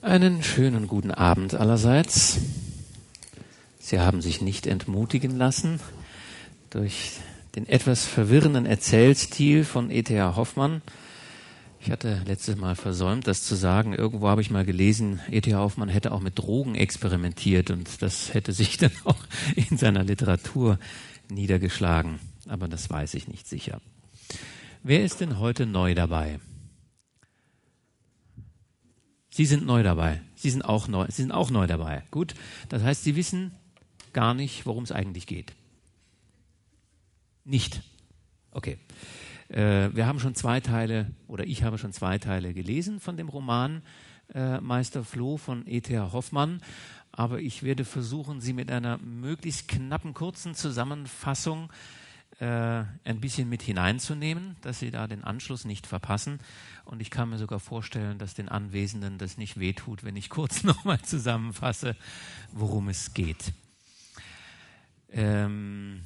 Einen schönen guten Abend allerseits. Sie haben sich nicht entmutigen lassen durch den etwas verwirrenden Erzählstil von E.T.A. Hoffmann. Ich hatte letztes Mal versäumt, das zu sagen. Irgendwo habe ich mal gelesen, E.T.A. Hoffmann hätte auch mit Drogen experimentiert und das hätte sich dann auch in seiner Literatur niedergeschlagen. Aber das weiß ich nicht sicher. Wer ist denn heute neu dabei? Sie sind neu dabei. Sie sind auch neu, Sie sind auch neu dabei. Gut. Das heißt, Sie wissen gar nicht, worum es eigentlich geht. Nicht. Okay. Äh, wir haben schon zwei Teile, oder ich habe schon zwei Teile gelesen von dem Roman äh, Meister Floh von E.T.A. Hoffmann. Aber ich werde versuchen, Sie mit einer möglichst knappen, kurzen Zusammenfassung äh, ein bisschen mit hineinzunehmen, dass sie da den Anschluss nicht verpassen. Und ich kann mir sogar vorstellen, dass den Anwesenden das nicht wehtut, wenn ich kurz nochmal zusammenfasse, worum es geht. Ähm,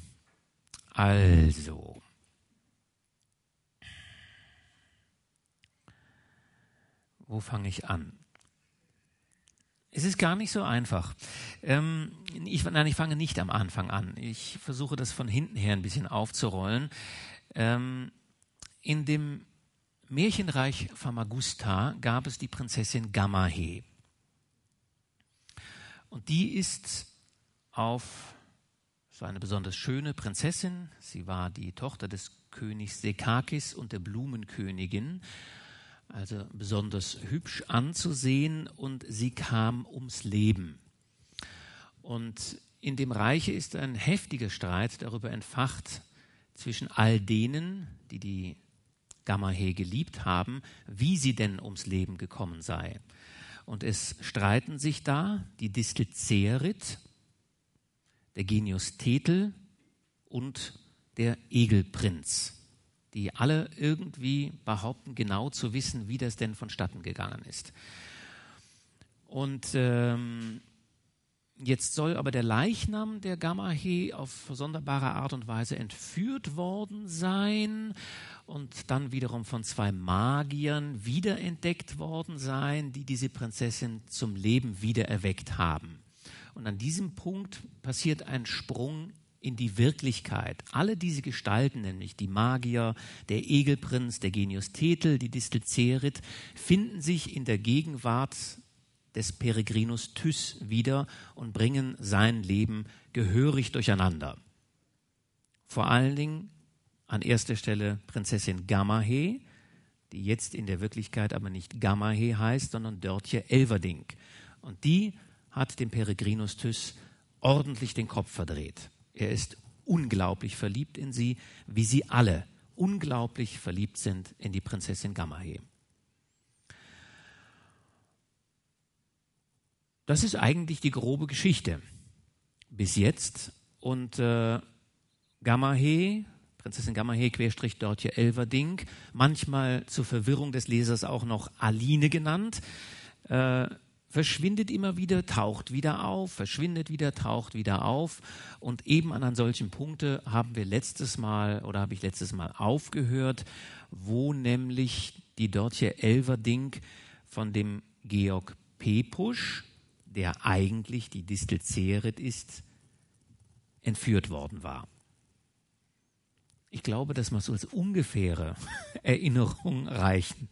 also. Wo fange ich an? Es ist gar nicht so einfach. Ähm, ich, nein, ich fange nicht am Anfang an. Ich versuche das von hinten her ein bisschen aufzurollen. Ähm, in dem Märchenreich Famagusta gab es die Prinzessin Gamahe. Und die ist auf so eine besonders schöne Prinzessin. Sie war die Tochter des Königs Sekakis und der Blumenkönigin also besonders hübsch anzusehen und sie kam ums Leben. Und in dem Reiche ist ein heftiger Streit darüber entfacht zwischen all denen, die die Gamahe geliebt haben, wie sie denn ums Leben gekommen sei. Und es streiten sich da die Distel Zerit, der Genius Tetel und der Egelprinz die alle irgendwie behaupten, genau zu wissen, wie das denn vonstatten gegangen ist. Und ähm, jetzt soll aber der Leichnam der Gamahe auf sonderbare Art und Weise entführt worden sein und dann wiederum von zwei Magiern wiederentdeckt worden sein, die diese Prinzessin zum Leben wiedererweckt haben. Und an diesem Punkt passiert ein Sprung in die Wirklichkeit. Alle diese Gestalten, nämlich die Magier, der Egelprinz, der Genius Thetel, die Distel Cerit, finden sich in der Gegenwart des Peregrinus Thys wieder und bringen sein Leben gehörig durcheinander. Vor allen Dingen an erster Stelle Prinzessin Gamahe, die jetzt in der Wirklichkeit aber nicht Gamahe heißt, sondern Dörtje Elverdink. Und die hat dem Peregrinus Thys ordentlich den Kopf verdreht. Er ist unglaublich verliebt in sie, wie sie alle unglaublich verliebt sind in die Prinzessin Gamahe. Das ist eigentlich die grobe Geschichte bis jetzt. Und äh, Gamahe, Prinzessin Gamahe, Querstrich Dörtje Elverdink, manchmal zur Verwirrung des Lesers auch noch Aline genannt, äh, verschwindet immer wieder, taucht wieder auf, verschwindet wieder, taucht wieder auf. Und eben an einem solchen Punkte haben wir letztes Mal oder habe ich letztes Mal aufgehört, wo nämlich die Dörtje Elverdink von dem Georg Pepusch, der eigentlich die Distel Cerit ist, entführt worden war. Ich glaube, das muss als ungefähre Erinnerung reichen.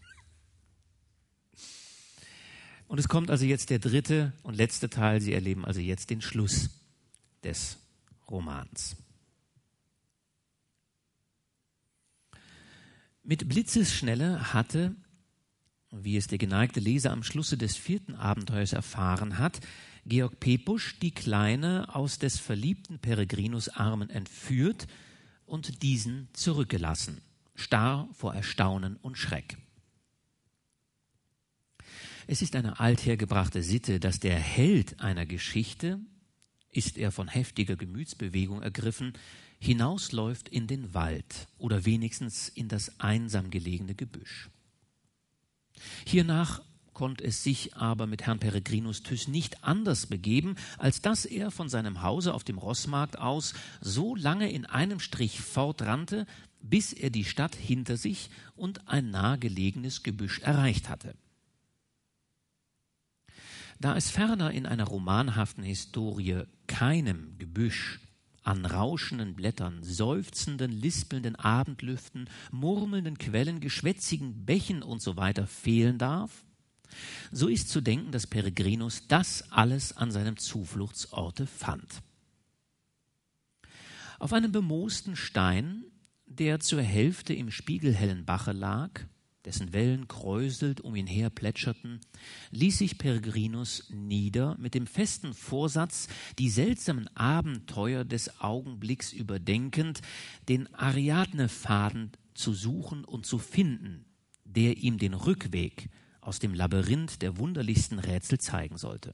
Und es kommt also jetzt der dritte und letzte Teil. Sie erleben also jetzt den Schluss des Romans. Mit Blitzesschnelle hatte, wie es der geneigte Leser am Schlusse des vierten Abenteuers erfahren hat, Georg Pepusch die Kleine aus des verliebten Peregrinus Armen entführt und diesen zurückgelassen, starr vor Erstaunen und Schreck. Es ist eine althergebrachte Sitte, dass der Held einer Geschichte, ist er von heftiger Gemütsbewegung ergriffen, hinausläuft in den Wald oder wenigstens in das einsam gelegene Gebüsch. Hiernach konnte es sich aber mit Herrn Peregrinus Thys nicht anders begeben, als dass er von seinem Hause auf dem Rossmarkt aus so lange in einem Strich fortrannte, bis er die Stadt hinter sich und ein nahegelegenes Gebüsch erreicht hatte. Da es ferner in einer romanhaften Historie keinem Gebüsch an rauschenden Blättern, seufzenden, lispelnden Abendlüften, murmelnden Quellen, geschwätzigen Bächen usw. So fehlen darf, so ist zu denken, dass Peregrinus das alles an seinem Zufluchtsorte fand. Auf einem bemoosten Stein, der zur Hälfte im spiegelhellen Bache lag, dessen Wellen kräuselt um ihn her plätscherten, ließ sich Peregrinus nieder mit dem festen Vorsatz, die seltsamen Abenteuer des Augenblicks überdenkend, den Ariadne-Faden zu suchen und zu finden, der ihm den Rückweg aus dem Labyrinth der wunderlichsten Rätsel zeigen sollte.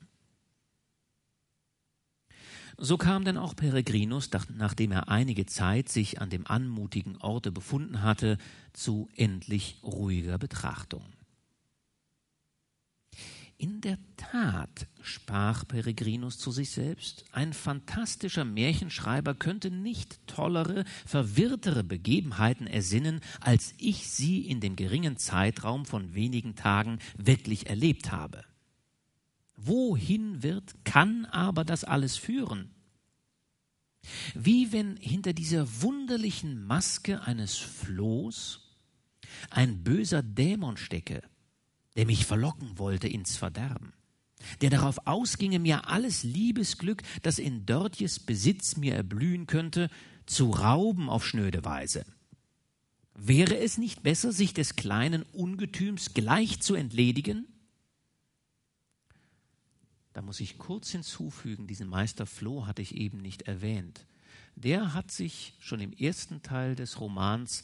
So kam denn auch Peregrinus, nachdem er einige Zeit sich an dem anmutigen Orte befunden hatte, zu endlich ruhiger Betrachtung. In der Tat, sprach Peregrinus zu sich selbst, ein fantastischer Märchenschreiber könnte nicht tollere, verwirrtere Begebenheiten ersinnen, als ich sie in dem geringen Zeitraum von wenigen Tagen wirklich erlebt habe. Wohin wird, kann aber das alles führen? Wie wenn hinter dieser wunderlichen Maske eines Flohs ein böser Dämon stecke, der mich verlocken wollte ins Verderben, der darauf ausginge, mir alles Liebesglück, das in Dörtjes Besitz mir erblühen könnte, zu rauben auf schnöde Weise. Wäre es nicht besser, sich des kleinen Ungetüms gleich zu entledigen? Da muss ich kurz hinzufügen, diesen Meister Floh hatte ich eben nicht erwähnt. Der hat sich schon im ersten Teil des Romans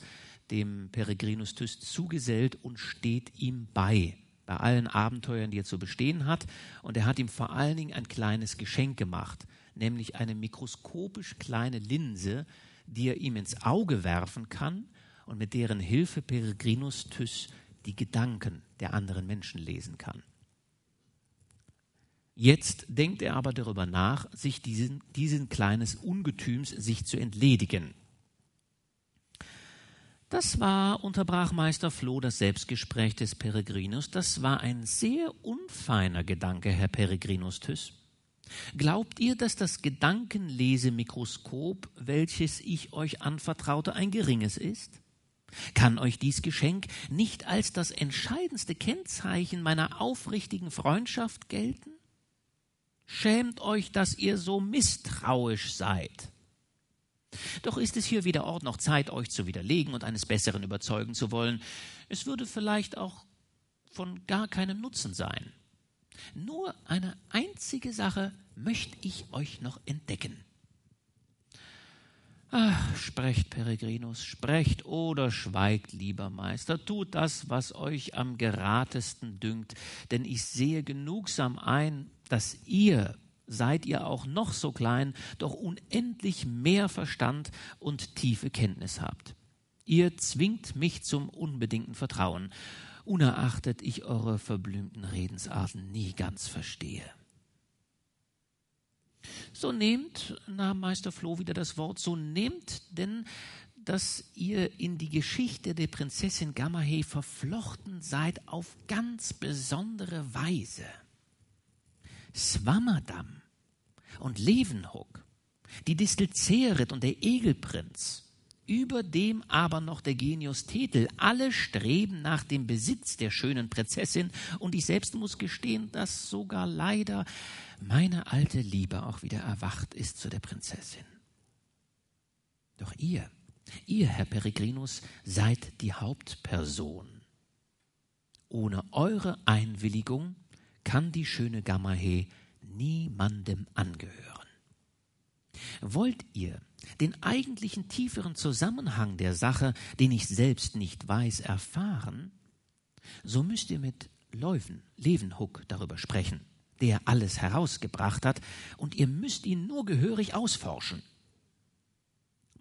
dem Peregrinus Tyst zugesellt und steht ihm bei, bei allen Abenteuern, die er zu bestehen hat. Und er hat ihm vor allen Dingen ein kleines Geschenk gemacht, nämlich eine mikroskopisch kleine Linse, die er ihm ins Auge werfen kann und mit deren Hilfe Peregrinus Tyss die Gedanken der anderen Menschen lesen kann. Jetzt denkt er aber darüber nach, sich diesen, diesen kleines Ungetüms sich zu entledigen. Das war, unterbrach Meister Floh das Selbstgespräch des Peregrinus, das war ein sehr unfeiner Gedanke, Herr Peregrinus Thys. Glaubt ihr, dass das Gedankenlesemikroskop, welches ich euch anvertraute, ein geringes ist? Kann euch dies Geschenk nicht als das entscheidendste Kennzeichen meiner aufrichtigen Freundschaft gelten? Schämt euch, dass ihr so misstrauisch seid. Doch ist es hier weder Ort noch Zeit, euch zu widerlegen und eines Besseren überzeugen zu wollen. Es würde vielleicht auch von gar keinem Nutzen sein. Nur eine einzige Sache möchte ich euch noch entdecken. Ach, sprecht, Peregrinus, sprecht oder schweigt, lieber Meister, tut das, was euch am geratesten dünkt, denn ich sehe genugsam ein, dass ihr, seid ihr auch noch so klein, doch unendlich mehr Verstand und tiefe Kenntnis habt. Ihr zwingt mich zum unbedingten Vertrauen, unerachtet ich eure verblümten Redensarten nie ganz verstehe. So nehmt, nahm Meister Floh wieder das Wort, so nehmt denn, dass ihr in die Geschichte der Prinzessin Gamahe verflochten seid auf ganz besondere Weise. Swammerdam und Levenhoek, die Distel Zerit und der Egelprinz, über dem aber noch der Genius Thetel, alle streben nach dem Besitz der schönen Prinzessin, und ich selbst muss gestehen, dass sogar leider meine alte Liebe auch wieder erwacht ist zu der Prinzessin. Doch ihr, ihr, Herr Peregrinus, seid die Hauptperson. Ohne eure Einwilligung kann die schöne Gamahe niemandem angehören. Wollt ihr den eigentlichen tieferen Zusammenhang der Sache, den ich selbst nicht weiß, erfahren, so müsst ihr mit Leuven, Levenhuck darüber sprechen, der alles herausgebracht hat, und ihr müsst ihn nur gehörig ausforschen.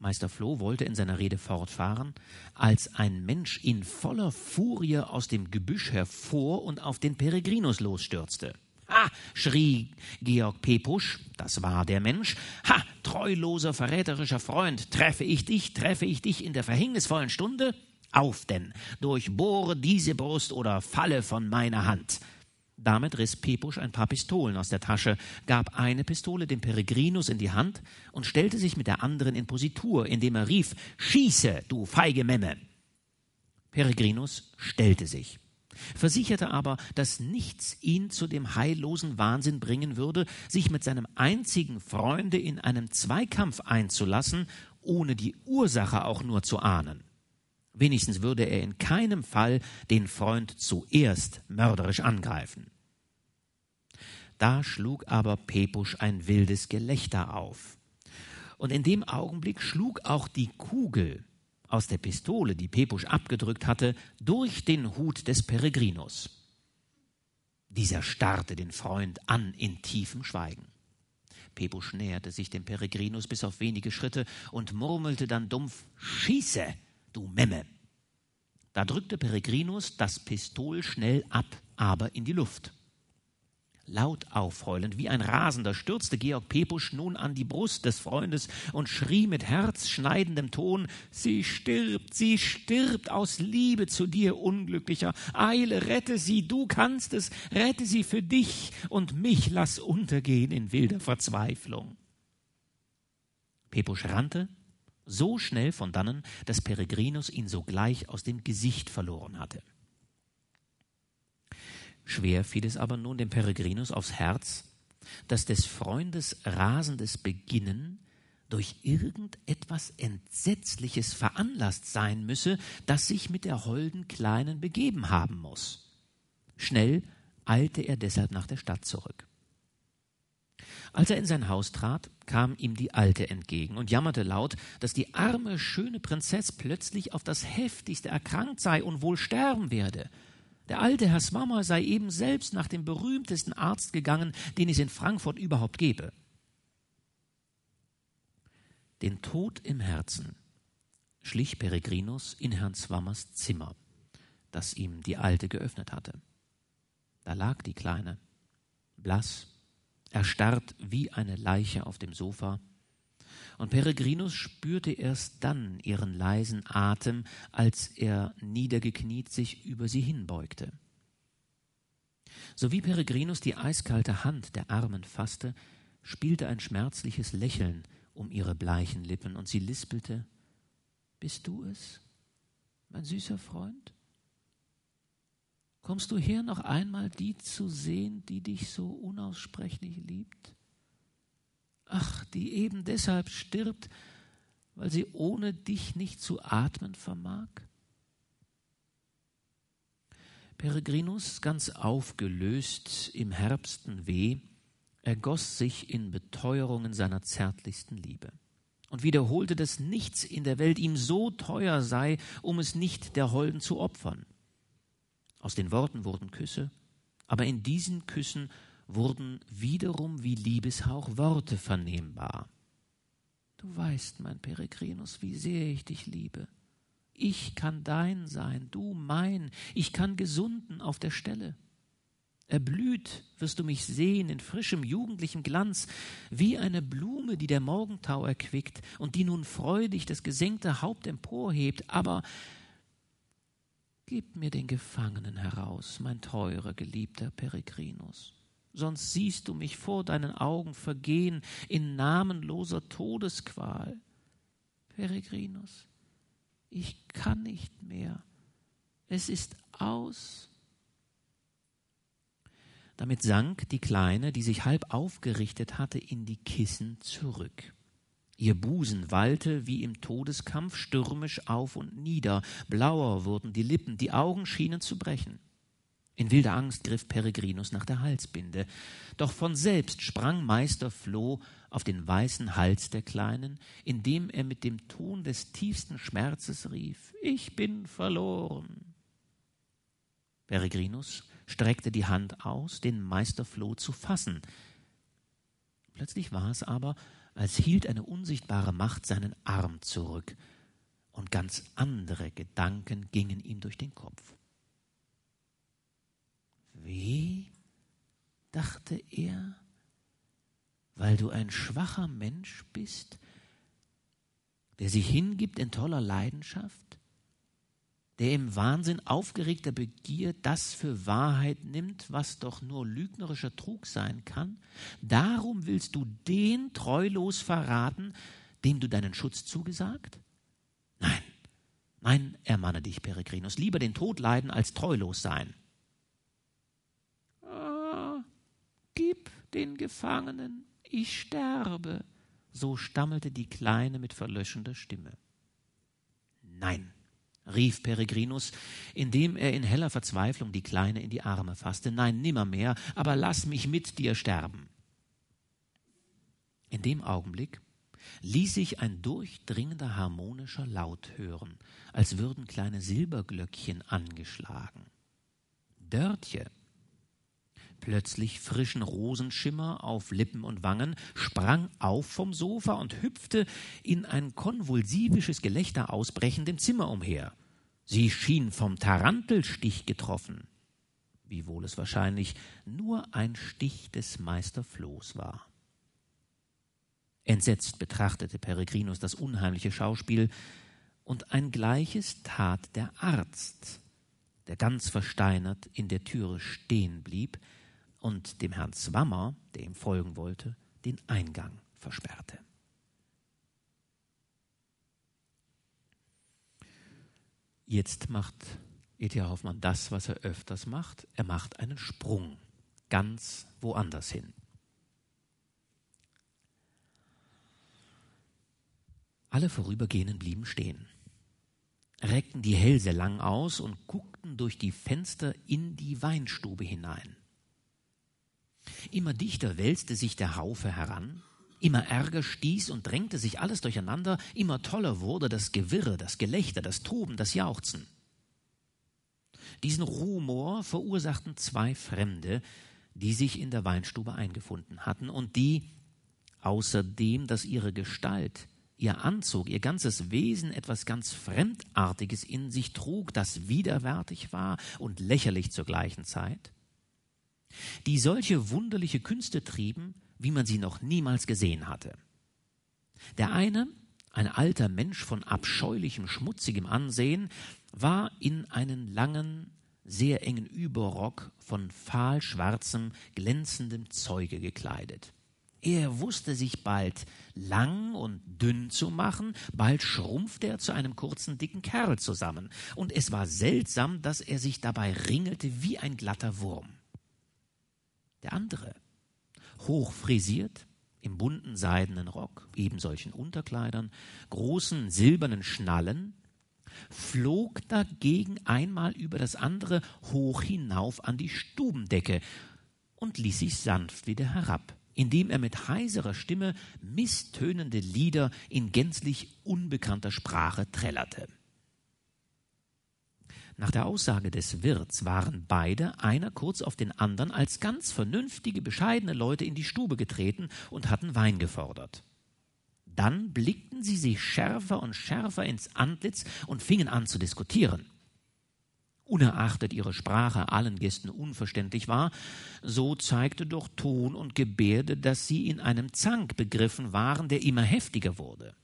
Meister Floh wollte in seiner Rede fortfahren, als ein Mensch in voller Furie aus dem Gebüsch hervor und auf den Peregrinus losstürzte. Ha! schrie Georg Pepusch, das war der Mensch. Ha! treuloser, verräterischer Freund, treffe ich dich, treffe ich dich in der verhängnisvollen Stunde? Auf denn, durchbohre diese Brust oder falle von meiner Hand. Damit riss Pepusch ein paar Pistolen aus der Tasche, gab eine Pistole dem Peregrinus in die Hand und stellte sich mit der anderen in Positur, indem er rief, Schieße, du feige Memme! Peregrinus stellte sich, versicherte aber, dass nichts ihn zu dem heillosen Wahnsinn bringen würde, sich mit seinem einzigen Freunde in einem Zweikampf einzulassen, ohne die Ursache auch nur zu ahnen. Wenigstens würde er in keinem Fall den Freund zuerst mörderisch angreifen. Da schlug aber Pepusch ein wildes Gelächter auf. Und in dem Augenblick schlug auch die Kugel aus der Pistole, die Pepusch abgedrückt hatte, durch den Hut des Peregrinus. Dieser starrte den Freund an in tiefem Schweigen. Pepusch näherte sich dem Peregrinus bis auf wenige Schritte und murmelte dann dumpf Schieße, du Memme. Da drückte Peregrinus das Pistol schnell ab, aber in die Luft. Laut aufheulend, wie ein Rasender, stürzte Georg Pepusch nun an die Brust des Freundes und schrie mit herzschneidendem Ton Sie stirbt, sie stirbt aus Liebe zu dir, Unglücklicher. Eile, rette sie, du kannst es, rette sie für dich und mich lass untergehen in wilder Verzweiflung. Pepusch rannte so schnell von dannen, dass Peregrinus ihn sogleich aus dem Gesicht verloren hatte. Schwer fiel es aber nun dem Peregrinus aufs Herz, dass des Freundes rasendes Beginnen durch irgendetwas Entsetzliches veranlasst sein müsse, das sich mit der holden Kleinen begeben haben muss. Schnell eilte er deshalb nach der Stadt zurück. Als er in sein Haus trat, kam ihm die Alte entgegen und jammerte laut, dass die arme, schöne Prinzess plötzlich auf das heftigste erkrankt sei und wohl sterben werde. Der alte Herr Swammer sei eben selbst nach dem berühmtesten Arzt gegangen, den es in Frankfurt überhaupt gebe. Den Tod im Herzen schlich Peregrinus in Herrn Swammers Zimmer, das ihm die Alte geöffnet hatte. Da lag die Kleine, blass, erstarrt wie eine Leiche auf dem Sofa, und Peregrinus spürte erst dann ihren leisen Atem, als er niedergekniet sich über sie hinbeugte. So wie Peregrinus die eiskalte Hand der Armen fasste, spielte ein schmerzliches Lächeln um ihre bleichen Lippen, und sie lispelte Bist du es, mein süßer Freund? Kommst du her, noch einmal die zu sehen, die dich so unaussprechlich liebt? Ach, die eben deshalb stirbt, weil sie ohne dich nicht zu atmen vermag? Peregrinus, ganz aufgelöst im Herbsten weh, ergoss sich in Beteuerungen seiner zärtlichsten Liebe und wiederholte, dass nichts in der Welt ihm so teuer sei, um es nicht der Holden zu opfern. Aus den Worten wurden Küsse, aber in diesen Küssen wurden wiederum wie Liebeshauch Worte vernehmbar. Du weißt, mein Peregrinus, wie sehr ich dich liebe. Ich kann dein sein, du mein, ich kann gesunden auf der Stelle. Erblüht wirst du mich sehen in frischem jugendlichem Glanz, wie eine Blume, die der Morgentau erquickt und die nun freudig das gesenkte Haupt emporhebt, aber gib mir den Gefangenen heraus, mein teurer, geliebter Peregrinus sonst siehst du mich vor deinen Augen vergehen in namenloser Todesqual. Peregrinus, ich kann nicht mehr. Es ist aus. Damit sank die Kleine, die sich halb aufgerichtet hatte, in die Kissen zurück. Ihr Busen wallte wie im Todeskampf stürmisch auf und nieder, blauer wurden die Lippen, die Augen schienen zu brechen. In wilder Angst griff Peregrinus nach der Halsbinde, doch von selbst sprang Meister Floh auf den weißen Hals der Kleinen, indem er mit dem Ton des tiefsten Schmerzes rief Ich bin verloren. Peregrinus streckte die Hand aus, den Meister Floh zu fassen. Plötzlich war es aber, als hielt eine unsichtbare Macht seinen Arm zurück, und ganz andere Gedanken gingen ihm durch den Kopf. Wie? dachte er, weil du ein schwacher Mensch bist, der sich hingibt in toller Leidenschaft? der im Wahnsinn aufgeregter Begier das für Wahrheit nimmt, was doch nur lügnerischer Trug sein kann? Darum willst du den treulos verraten, dem du deinen Schutz zugesagt? Nein, nein, ermahne dich, Peregrinus, lieber den Tod leiden als treulos sein. Ah, gib den Gefangenen, ich sterbe, so stammelte die Kleine mit verlöschender Stimme. Nein, rief Peregrinus, indem er in heller Verzweiflung die Kleine in die Arme fasste. Nein, nimmermehr, aber lass mich mit dir sterben. In dem Augenblick ließ sich ein durchdringender harmonischer Laut hören, als würden kleine Silberglöckchen angeschlagen. Dörtje, plötzlich frischen Rosenschimmer auf Lippen und Wangen, sprang auf vom Sofa und hüpfte in ein konvulsivisches Gelächter ausbrechend im Zimmer umher. Sie schien vom Tarantelstich getroffen, wiewohl es wahrscheinlich nur ein Stich des Meister Flohs war. Entsetzt betrachtete Peregrinus das unheimliche Schauspiel, und ein gleiches tat der Arzt, der ganz versteinert in der Türe stehen blieb, und dem Herrn Zwammer, der ihm folgen wollte, den Eingang versperrte. Jetzt macht E.T. Hoffmann das, was er öfters macht. Er macht einen Sprung ganz woanders hin. Alle Vorübergehenden blieben stehen, reckten die Hälse lang aus und guckten durch die Fenster in die Weinstube hinein. Immer dichter wälzte sich der Haufe heran, immer ärger stieß und drängte sich alles durcheinander, immer toller wurde das Gewirre, das Gelächter, das Toben, das Jauchzen. Diesen Rumor verursachten zwei Fremde, die sich in der Weinstube eingefunden hatten und die, außerdem, dass ihre Gestalt, ihr Anzug, ihr ganzes Wesen etwas ganz Fremdartiges in sich trug, das widerwärtig war und lächerlich zur gleichen Zeit, die solche wunderliche Künste trieben, wie man sie noch niemals gesehen hatte. Der eine, ein alter Mensch von abscheulichem, schmutzigem Ansehen, war in einen langen, sehr engen Überrock von fahlschwarzem, glänzendem Zeuge gekleidet. Er wusste sich bald lang und dünn zu machen, bald schrumpfte er zu einem kurzen, dicken Kerl zusammen, und es war seltsam, dass er sich dabei ringelte wie ein glatter Wurm. Der andere, hoch frisiert, im bunten seidenen Rock, eben solchen Unterkleidern, großen silbernen Schnallen, flog dagegen einmal über das andere hoch hinauf an die Stubendecke und ließ sich sanft wieder herab, indem er mit heiserer Stimme misstönende Lieder in gänzlich unbekannter Sprache trällerte. Nach der Aussage des Wirts waren beide, einer kurz auf den anderen, als ganz vernünftige, bescheidene Leute in die Stube getreten und hatten Wein gefordert. Dann blickten sie sich schärfer und schärfer ins Antlitz und fingen an zu diskutieren. Unerachtet ihre Sprache allen Gästen unverständlich war, so zeigte doch Ton und Gebärde, dass sie in einem Zank begriffen waren, der immer heftiger wurde.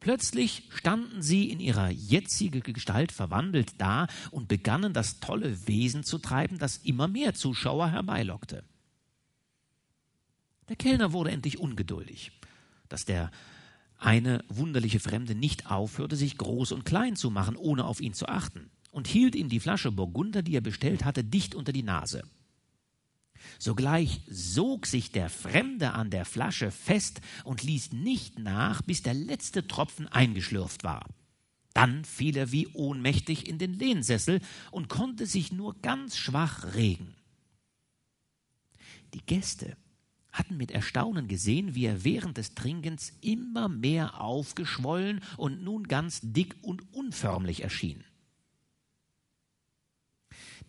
Plötzlich standen sie in ihrer jetzigen Gestalt verwandelt da und begannen das tolle Wesen zu treiben, das immer mehr Zuschauer herbeilockte. Der Kellner wurde endlich ungeduldig, dass der eine wunderliche Fremde nicht aufhörte, sich groß und klein zu machen, ohne auf ihn zu achten, und hielt ihm die Flasche Burgunder, die er bestellt hatte, dicht unter die Nase. Sogleich sog sich der Fremde an der Flasche fest und ließ nicht nach, bis der letzte Tropfen eingeschlürft war. Dann fiel er wie ohnmächtig in den Lehnsessel und konnte sich nur ganz schwach regen. Die Gäste hatten mit Erstaunen gesehen, wie er während des Trinkens immer mehr aufgeschwollen und nun ganz dick und unförmlich erschien.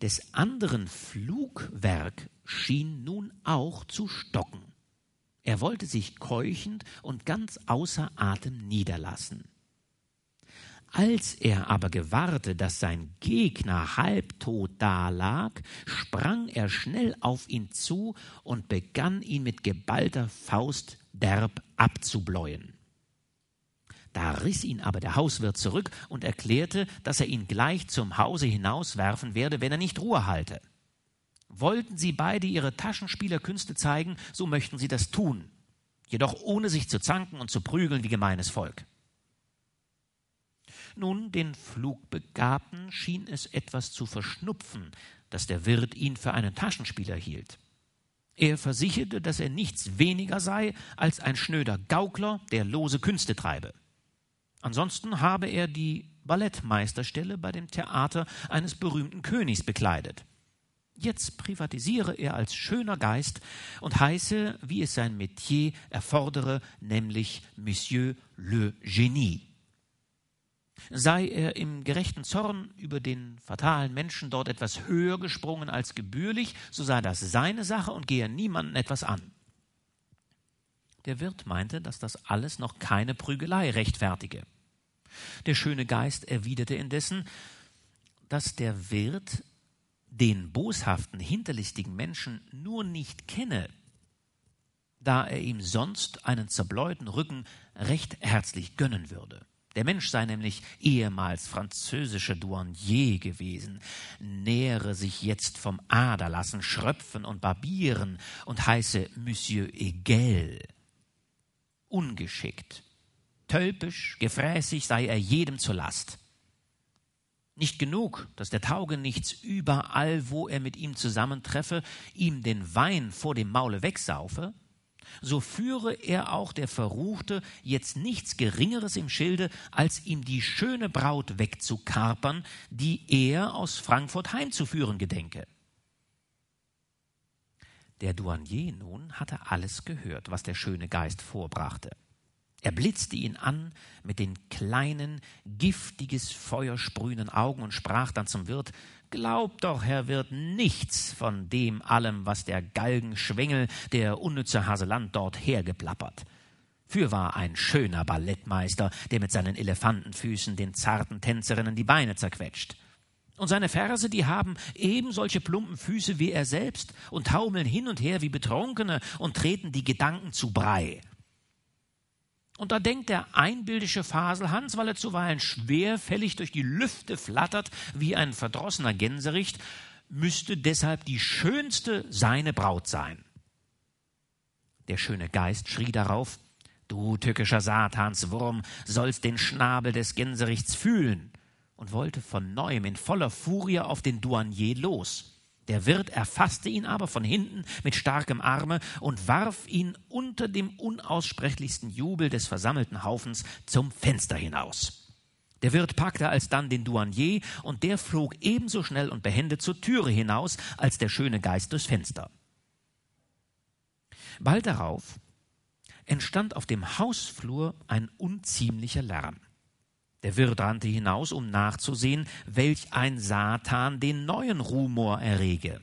Des anderen Flugwerk schien nun auch zu stocken. Er wollte sich keuchend und ganz außer Atem niederlassen. Als er aber gewahrte, dass sein Gegner halbtot dalag, sprang er schnell auf ihn zu und begann ihn mit geballter Faust derb abzubläuen. Da riss ihn aber der Hauswirt zurück und erklärte, dass er ihn gleich zum Hause hinauswerfen werde, wenn er nicht Ruhe halte. Wollten sie beide ihre Taschenspielerkünste zeigen, so möchten sie das tun, jedoch ohne sich zu zanken und zu prügeln wie gemeines Volk. Nun, den Flugbegabten schien es etwas zu verschnupfen, dass der Wirt ihn für einen Taschenspieler hielt. Er versicherte, dass er nichts weniger sei als ein schnöder Gaukler, der lose Künste treibe. Ansonsten habe er die Ballettmeisterstelle bei dem Theater eines berühmten Königs bekleidet. Jetzt privatisiere er als schöner Geist und heiße, wie es sein Metier erfordere, nämlich Monsieur le Genie. Sei er im gerechten Zorn über den fatalen Menschen dort etwas höher gesprungen als gebührlich, so sei das seine Sache und gehe niemanden etwas an. Der Wirt meinte, dass das alles noch keine Prügelei rechtfertige. Der schöne Geist erwiderte indessen, dass der Wirt den boshaften, hinterlistigen Menschen nur nicht kenne, da er ihm sonst einen zerbläuten Rücken recht herzlich gönnen würde. Der Mensch sei nämlich ehemals französischer Douanier gewesen, nähere sich jetzt vom Aderlassen, Schröpfen und Barbieren und heiße Monsieur Egel. Ungeschickt, tölpisch, gefräßig sei er jedem zur Last. Nicht genug, dass der Taugenichts überall, wo er mit ihm zusammentreffe, ihm den Wein vor dem Maule wegsaufe, so führe er auch der Verruchte jetzt nichts Geringeres im Schilde, als ihm die schöne Braut wegzukarpern, die er aus Frankfurt heimzuführen gedenke. Der Douanier nun hatte alles gehört, was der schöne Geist vorbrachte. Er blitzte ihn an mit den kleinen, giftiges Feuer sprühenden Augen und sprach dann zum Wirt Glaub doch, Herr Wirt, nichts von dem allem, was der Galgenschwengel, der unnütze Haseland dort hergeplappert. Fürwahr ein schöner Ballettmeister, der mit seinen Elefantenfüßen den zarten Tänzerinnen die Beine zerquetscht. Und seine Verse, die haben eben solche plumpen Füße wie er selbst und taumeln hin und her wie Betrunkene und treten die Gedanken zu Brei. Und da denkt der einbildische Faselhans, weil er zuweilen schwerfällig durch die Lüfte flattert wie ein verdrossener Gänsericht, müsste deshalb die schönste seine Braut sein. Der schöne Geist schrie darauf, Du tückischer Satanswurm sollst den Schnabel des Gänserichts fühlen, und wollte von neuem in voller Furie auf den Douanier los. Der Wirt erfasste ihn aber von hinten mit starkem Arme und warf ihn unter dem unaussprechlichsten Jubel des versammelten Haufens zum Fenster hinaus. Der Wirt packte alsdann den Douanier, und der flog ebenso schnell und behende zur Türe hinaus, als der schöne Geist durchs Fenster. Bald darauf entstand auf dem Hausflur ein unziemlicher Lärm. Der Wirt rannte hinaus, um nachzusehen, welch ein Satan den neuen Rumor errege.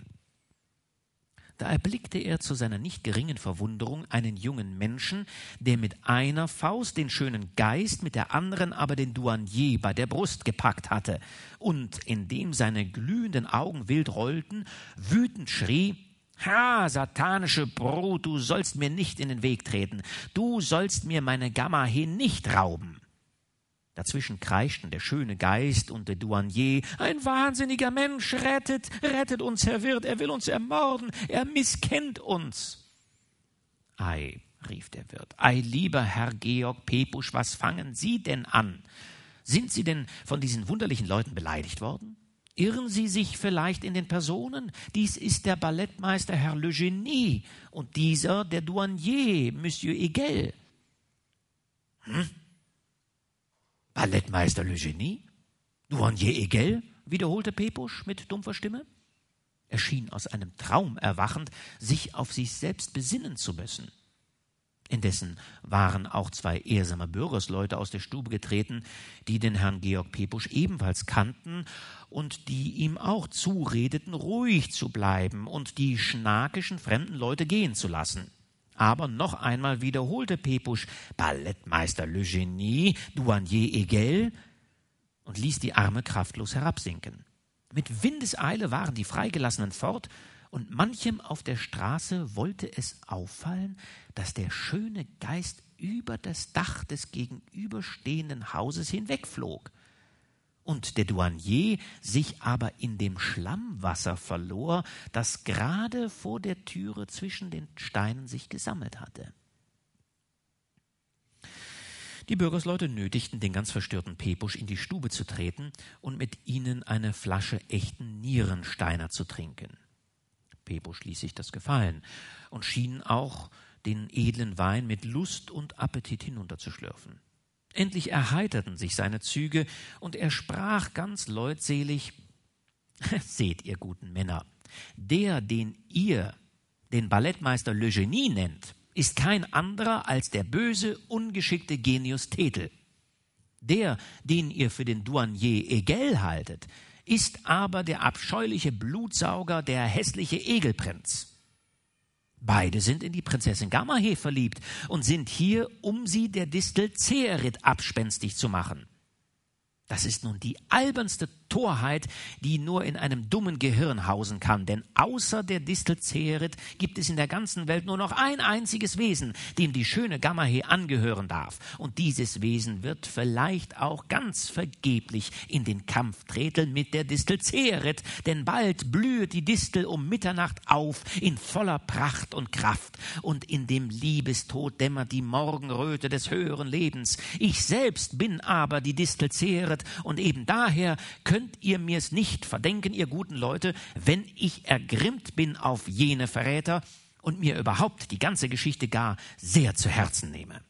Da erblickte er zu seiner nicht geringen Verwunderung einen jungen Menschen, der mit einer Faust den schönen Geist, mit der anderen aber den Douanier bei der Brust gepackt hatte, und indem seine glühenden Augen wild rollten, wütend schrie Ha, satanische Brut, du sollst mir nicht in den Weg treten, du sollst mir meine Gamma nicht rauben. Dazwischen kreischten der schöne Geist und der Douanier. Ein wahnsinniger Mensch, rettet, rettet uns, Herr Wirt, er will uns ermorden, er misskennt uns. Ei, rief der Wirt, ei, lieber Herr Georg Pepusch, was fangen Sie denn an? Sind Sie denn von diesen wunderlichen Leuten beleidigt worden? Irren Sie sich vielleicht in den Personen? Dies ist der Ballettmeister Herr Le Genie und dieser der Douanier, Monsieur Egel. Hm? Ballettmeister Le Genie? Douanier Egel? wiederholte Pepusch mit dumpfer Stimme. Er schien aus einem Traum erwachend, sich auf sich selbst besinnen zu müssen. Indessen waren auch zwei ehrsame Bürgersleute aus der Stube getreten, die den Herrn Georg Pepusch ebenfalls kannten und die ihm auch zuredeten, ruhig zu bleiben und die schnakischen fremden Leute gehen zu lassen. Aber noch einmal wiederholte Pepusch Ballettmeister Le Genie, Douanier Egel und ließ die Arme kraftlos herabsinken. Mit Windeseile waren die Freigelassenen fort, und manchem auf der Straße wollte es auffallen, dass der schöne Geist über das Dach des gegenüberstehenden Hauses hinwegflog und der Douanier sich aber in dem Schlammwasser verlor, das gerade vor der Türe zwischen den Steinen sich gesammelt hatte. Die Bürgersleute nötigten den ganz verstörten Pepusch in die Stube zu treten und mit ihnen eine Flasche echten Nierensteiner zu trinken. Pepusch ließ sich das gefallen und schien auch den edlen Wein mit Lust und Appetit hinunterzuschlürfen. Endlich erheiterten sich seine Züge, und er sprach ganz leutselig Seht ihr guten Männer, der, den ihr den Ballettmeister Le Genie nennt, ist kein anderer als der böse, ungeschickte Genius Thetel. Der, den ihr für den Douanier Egel haltet, ist aber der abscheuliche Blutsauger, der hässliche Egelprinz. Beide sind in die Prinzessin Gamahe verliebt und sind hier, um sie der Distel Zeerit abspenstig zu machen. Das ist nun die albernste Torheit, die nur in einem dummen Gehirn hausen kann, denn außer der Distel Zeerit gibt es in der ganzen Welt nur noch ein einziges Wesen, dem die schöne Gammahe angehören darf, und dieses Wesen wird vielleicht auch ganz vergeblich in den Kampf treten mit der Distel Zeerit, denn bald blühet die Distel um Mitternacht auf in voller Pracht und Kraft, und in dem Liebestod dämmert die Morgenröte des höheren Lebens. Ich selbst bin aber die Distel Zeerit, und eben daher können könnt ihr mir's nicht verdenken, ihr guten Leute, wenn ich ergrimmt bin auf jene Verräter und mir überhaupt die ganze Geschichte gar sehr zu Herzen nehme.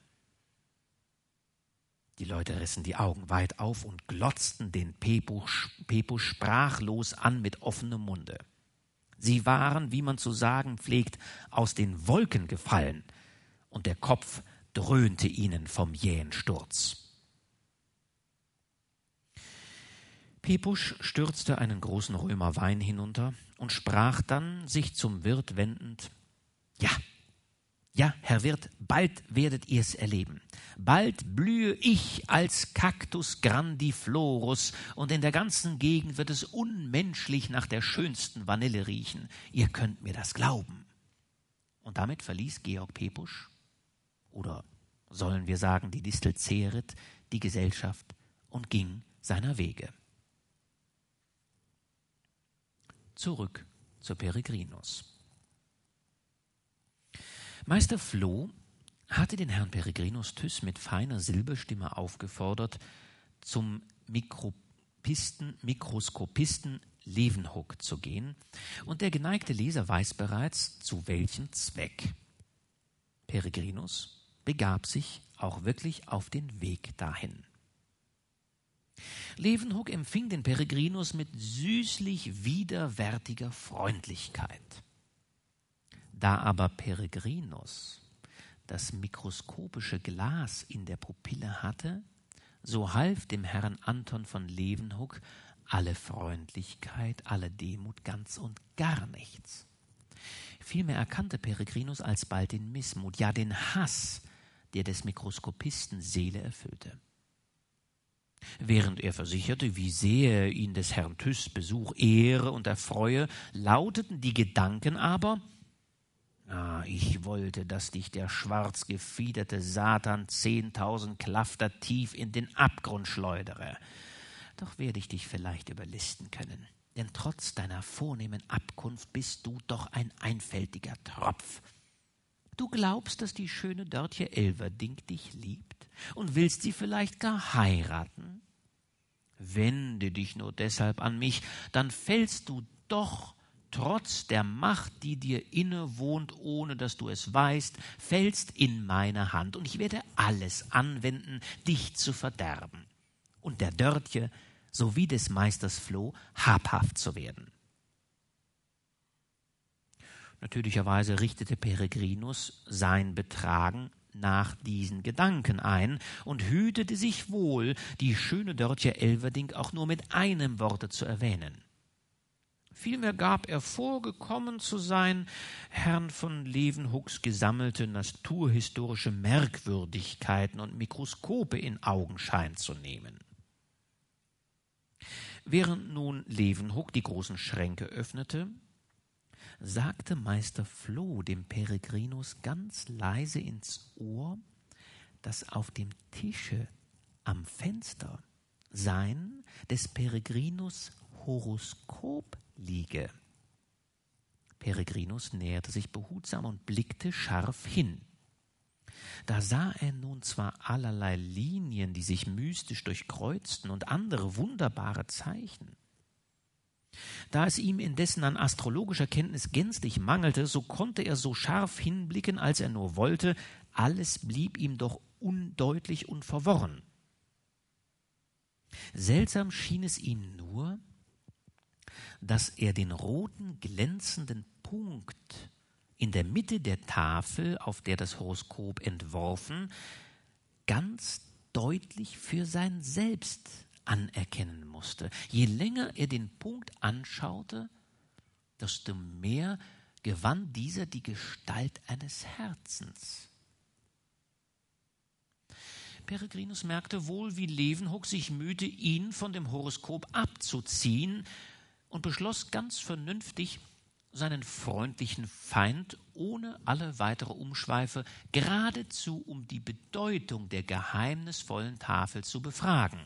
Die Leute rissen die Augen weit auf und glotzten den Pepu, Pepu sprachlos an mit offenem Munde. Sie waren, wie man zu sagen pflegt, aus den Wolken gefallen, und der Kopf dröhnte ihnen vom jähen Sturz. Pepusch stürzte einen großen Römer Wein hinunter und sprach dann, sich zum Wirt wendend, Ja, ja, Herr Wirt, bald werdet ihr's erleben. Bald blühe ich als Cactus grandiflorus und in der ganzen Gegend wird es unmenschlich nach der schönsten Vanille riechen. Ihr könnt mir das glauben. Und damit verließ Georg Pepusch, oder sollen wir sagen die Distel Zerit, die Gesellschaft und ging seiner Wege. Zurück zu Peregrinus. Meister Floh hatte den Herrn Peregrinus Thyss mit feiner Silberstimme aufgefordert, zum Mikropisten, Mikroskopisten Levenhoek zu gehen, und der geneigte Leser weiß bereits, zu welchem Zweck. Peregrinus begab sich auch wirklich auf den Weg dahin. Levenhoek empfing den Peregrinus mit süßlich widerwärtiger Freundlichkeit. Da aber Peregrinus das mikroskopische Glas in der Pupille hatte, so half dem Herrn Anton von Levenhoek alle Freundlichkeit, alle Demut ganz und gar nichts. Vielmehr erkannte Peregrinus alsbald den Missmut, ja den Hass, der des Mikroskopisten Seele erfüllte. Während er versicherte, wie sehr ihn des Herrn Thyss Besuch ehre und erfreue, lauteten die Gedanken aber, Ah, ich wollte, dass dich der schwarz gefiederte Satan zehntausend Klafter tief in den Abgrund schleudere. Doch werde ich dich vielleicht überlisten können, denn trotz deiner vornehmen Abkunft bist du doch ein einfältiger Tropf. Du glaubst, dass die schöne Dörtje Elverdink dich liebt und willst sie vielleicht gar heiraten? Wende dich nur deshalb an mich, dann fällst du doch trotz der Macht, die dir innewohnt, ohne dass du es weißt, fällst in meine Hand, und ich werde alles anwenden, dich zu verderben und der Dörtje sowie des Meisters Floh habhaft zu werden. Natürlicherweise richtete Peregrinus sein Betragen nach diesen Gedanken ein und hütete sich wohl, die schöne Dörtje Elverdink auch nur mit einem Worte zu erwähnen. Vielmehr gab er vorgekommen zu sein, Herrn von Levenhucks gesammelte naturhistorische Merkwürdigkeiten und Mikroskope in Augenschein zu nehmen. Während nun Levenhuck die großen Schränke öffnete, sagte Meister Floh dem Peregrinus ganz leise ins Ohr, dass auf dem Tische am Fenster sein des Peregrinus Horoskop liege. Peregrinus näherte sich behutsam und blickte scharf hin. Da sah er nun zwar allerlei Linien, die sich mystisch durchkreuzten, und andere wunderbare Zeichen. Da es ihm indessen an astrologischer Kenntnis gänzlich mangelte, so konnte er so scharf hinblicken, als er nur wollte, alles blieb ihm doch undeutlich und verworren. Seltsam schien es ihm nur, dass er den roten, glänzenden Punkt in der Mitte der Tafel, auf der das Horoskop entworfen, ganz deutlich für sein Selbst anerkennen musste. Je länger er den Punkt anschaute, desto mehr gewann dieser die Gestalt eines Herzens. Peregrinus merkte wohl, wie Levenhoek sich mühte, ihn von dem Horoskop abzuziehen, und beschloss ganz vernünftig, seinen freundlichen Feind ohne alle weitere Umschweife geradezu um die Bedeutung der geheimnisvollen Tafel zu befragen,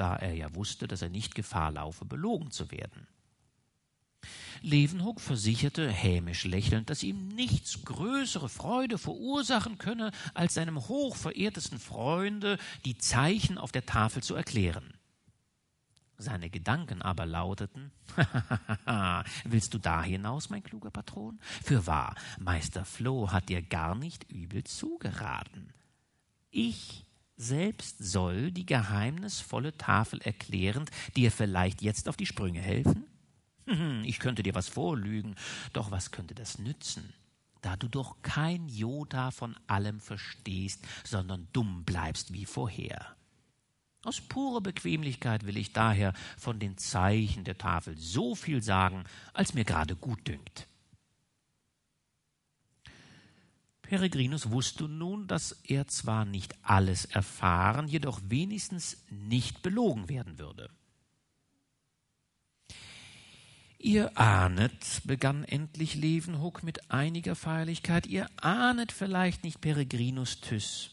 da er ja wusste, dass er nicht Gefahr laufe, belogen zu werden. Levenhoek versicherte, hämisch lächelnd, dass ihm nichts größere Freude verursachen könne, als seinem hochverehrtesten Freunde die Zeichen auf der Tafel zu erklären. Seine Gedanken aber lauteten Willst du da hinaus, mein kluger Patron? Fürwahr, Meister Floh hat dir gar nicht übel zugeraten. Ich selbst soll die geheimnisvolle Tafel erklärend dir vielleicht jetzt auf die Sprünge helfen? Ich könnte dir was vorlügen, doch was könnte das nützen? da du doch kein Jota von allem verstehst, sondern dumm bleibst wie vorher. Aus purer Bequemlichkeit will ich daher von den Zeichen der Tafel so viel sagen, als mir gerade gut dünkt. Peregrinus wusste nun, dass er zwar nicht alles erfahren, jedoch wenigstens nicht belogen werden würde. Ihr ahnet, begann endlich Levenhoek mit einiger Feierlichkeit, ihr ahnet vielleicht nicht, Peregrinus Thyss,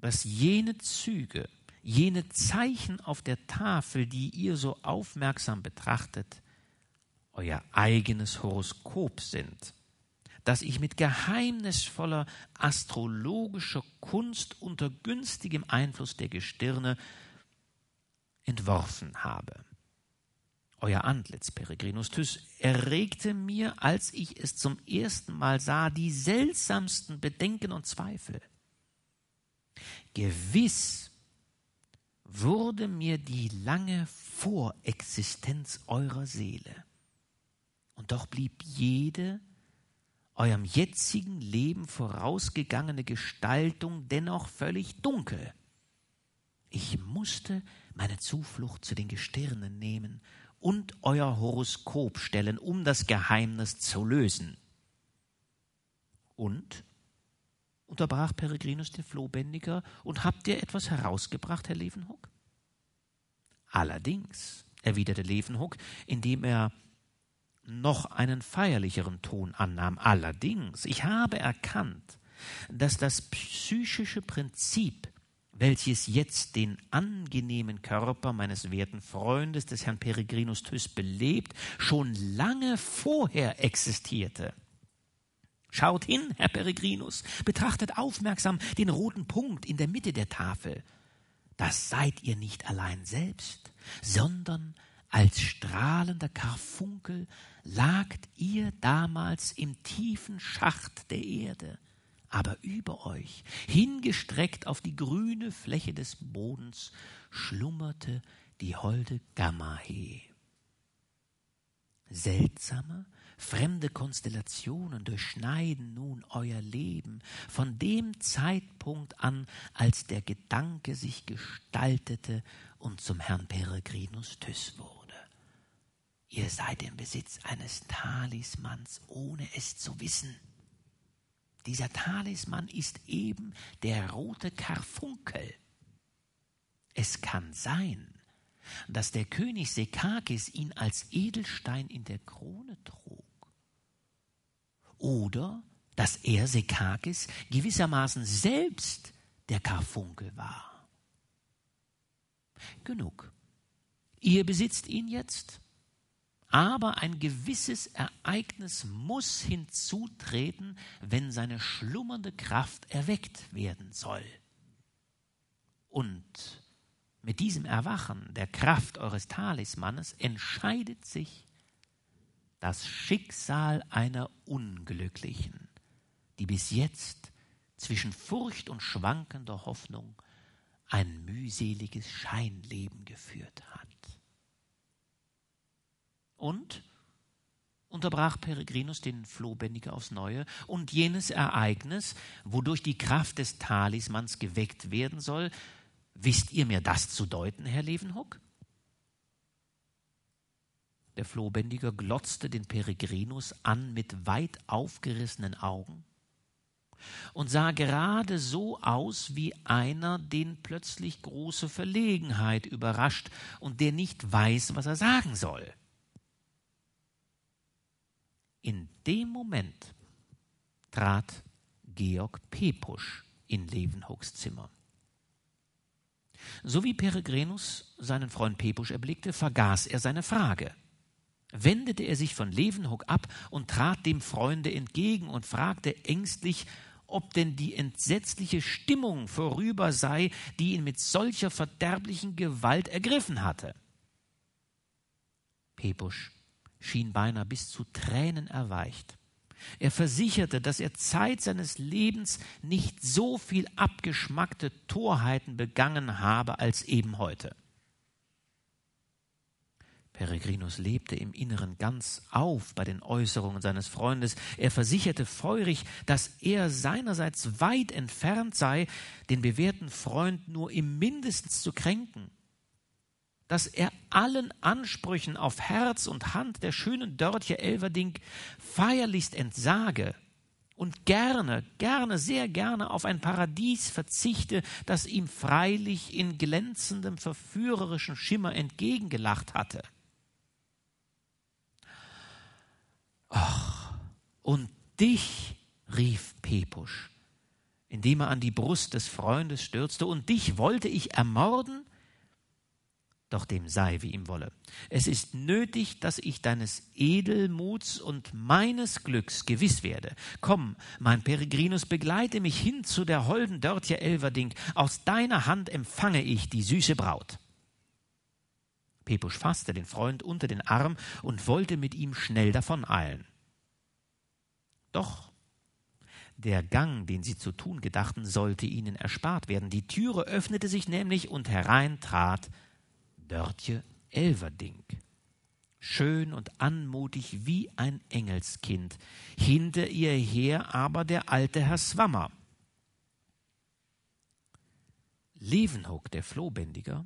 dass jene Züge, jene Zeichen auf der Tafel, die ihr so aufmerksam betrachtet, euer eigenes Horoskop sind, das ich mit geheimnisvoller astrologischer Kunst unter günstigem Einfluss der Gestirne entworfen habe. Euer Antlitz, Peregrinus Thys, erregte mir, als ich es zum ersten Mal sah, die seltsamsten Bedenken und Zweifel. Gewiss wurde mir die lange Vorexistenz eurer Seele. Und doch blieb jede eurem jetzigen Leben vorausgegangene Gestaltung dennoch völlig dunkel. Ich musste meine Zuflucht zu den Gestirnen nehmen und euer Horoskop stellen, um das Geheimnis zu lösen. Und unterbrach Peregrinus den Flohbändiger, und habt ihr etwas herausgebracht, Herr Levenhoek? Allerdings, erwiderte Levenhoek, indem er noch einen feierlicheren Ton annahm. Allerdings, ich habe erkannt, dass das psychische Prinzip, welches jetzt den angenehmen Körper meines werten Freundes, des Herrn Peregrinus Thys, belebt, schon lange vorher existierte. Schaut hin, Herr Peregrinus, betrachtet aufmerksam den roten Punkt in der Mitte der Tafel. Das seid ihr nicht allein selbst, sondern als strahlender Karfunkel lagt ihr damals im tiefen Schacht der Erde, aber über euch, hingestreckt auf die grüne Fläche des Bodens, schlummerte die holde Gammahe. Seltsamer, Fremde Konstellationen durchschneiden nun euer Leben von dem Zeitpunkt an, als der Gedanke sich gestaltete und zum Herrn Peregrinus Thys wurde. Ihr seid im Besitz eines Talismans, ohne es zu wissen. Dieser Talisman ist eben der rote Karfunkel. Es kann sein, dass der König Sekakis ihn als Edelstein in der Krone trug. Oder dass er, Sekakis, gewissermaßen selbst der Karfunkel war. Genug. Ihr besitzt ihn jetzt, aber ein gewisses Ereignis muss hinzutreten, wenn seine schlummernde Kraft erweckt werden soll. Und mit diesem Erwachen der Kraft eures Talismanes entscheidet sich das Schicksal einer Unglücklichen, die bis jetzt zwischen Furcht und schwankender Hoffnung ein mühseliges Scheinleben geführt hat. Und unterbrach Peregrinus den Flohbändiger aufs Neue, und jenes Ereignis, wodurch die Kraft des Talismans geweckt werden soll, wisst ihr mir das zu deuten, Herr Levenhuck? Der Flohbändiger glotzte den Peregrinus an mit weit aufgerissenen Augen und sah gerade so aus wie einer, den plötzlich große Verlegenheit überrascht und der nicht weiß, was er sagen soll. In dem Moment trat Georg Pepusch in Levenhucks Zimmer. So wie Peregrinus seinen Freund Pepusch erblickte, vergaß er seine Frage. Wendete er sich von Levenhuck ab und trat dem Freunde entgegen und fragte ängstlich, ob denn die entsetzliche Stimmung vorüber sei, die ihn mit solcher verderblichen Gewalt ergriffen hatte. Pepusch schien beinahe bis zu Tränen erweicht. Er versicherte, dass er Zeit seines Lebens nicht so viel abgeschmackte Torheiten begangen habe als eben heute. Peregrinus lebte im Inneren ganz auf bei den Äußerungen seines Freundes. Er versicherte feurig, dass er seinerseits weit entfernt sei, den bewährten Freund nur im mindestens zu kränken dass er allen Ansprüchen auf Herz und Hand der schönen Dörtje Elverdink feierlichst entsage und gerne, gerne, sehr gerne auf ein Paradies verzichte, das ihm freilich in glänzendem, verführerischen Schimmer entgegengelacht hatte. Ach, und dich, rief Pepusch, indem er an die Brust des Freundes stürzte, und dich wollte ich ermorden? Doch dem sei, wie ihm wolle. Es ist nötig, dass ich deines Edelmuts und meines Glücks gewiss werde. Komm, mein Peregrinus, begleite mich hin zu der holden Dörtje Elverdink. Aus deiner Hand empfange ich die süße Braut. Pepusch fasste den Freund unter den Arm und wollte mit ihm schnell davoneilen. Doch der Gang, den sie zu tun gedachten, sollte ihnen erspart werden. Die Türe öffnete sich nämlich und herein trat Dörtje Elverdink. Schön und anmutig wie ein Engelskind, hinter ihr her aber der alte Herr Swammer. Levenhoek, der Flohbändiger,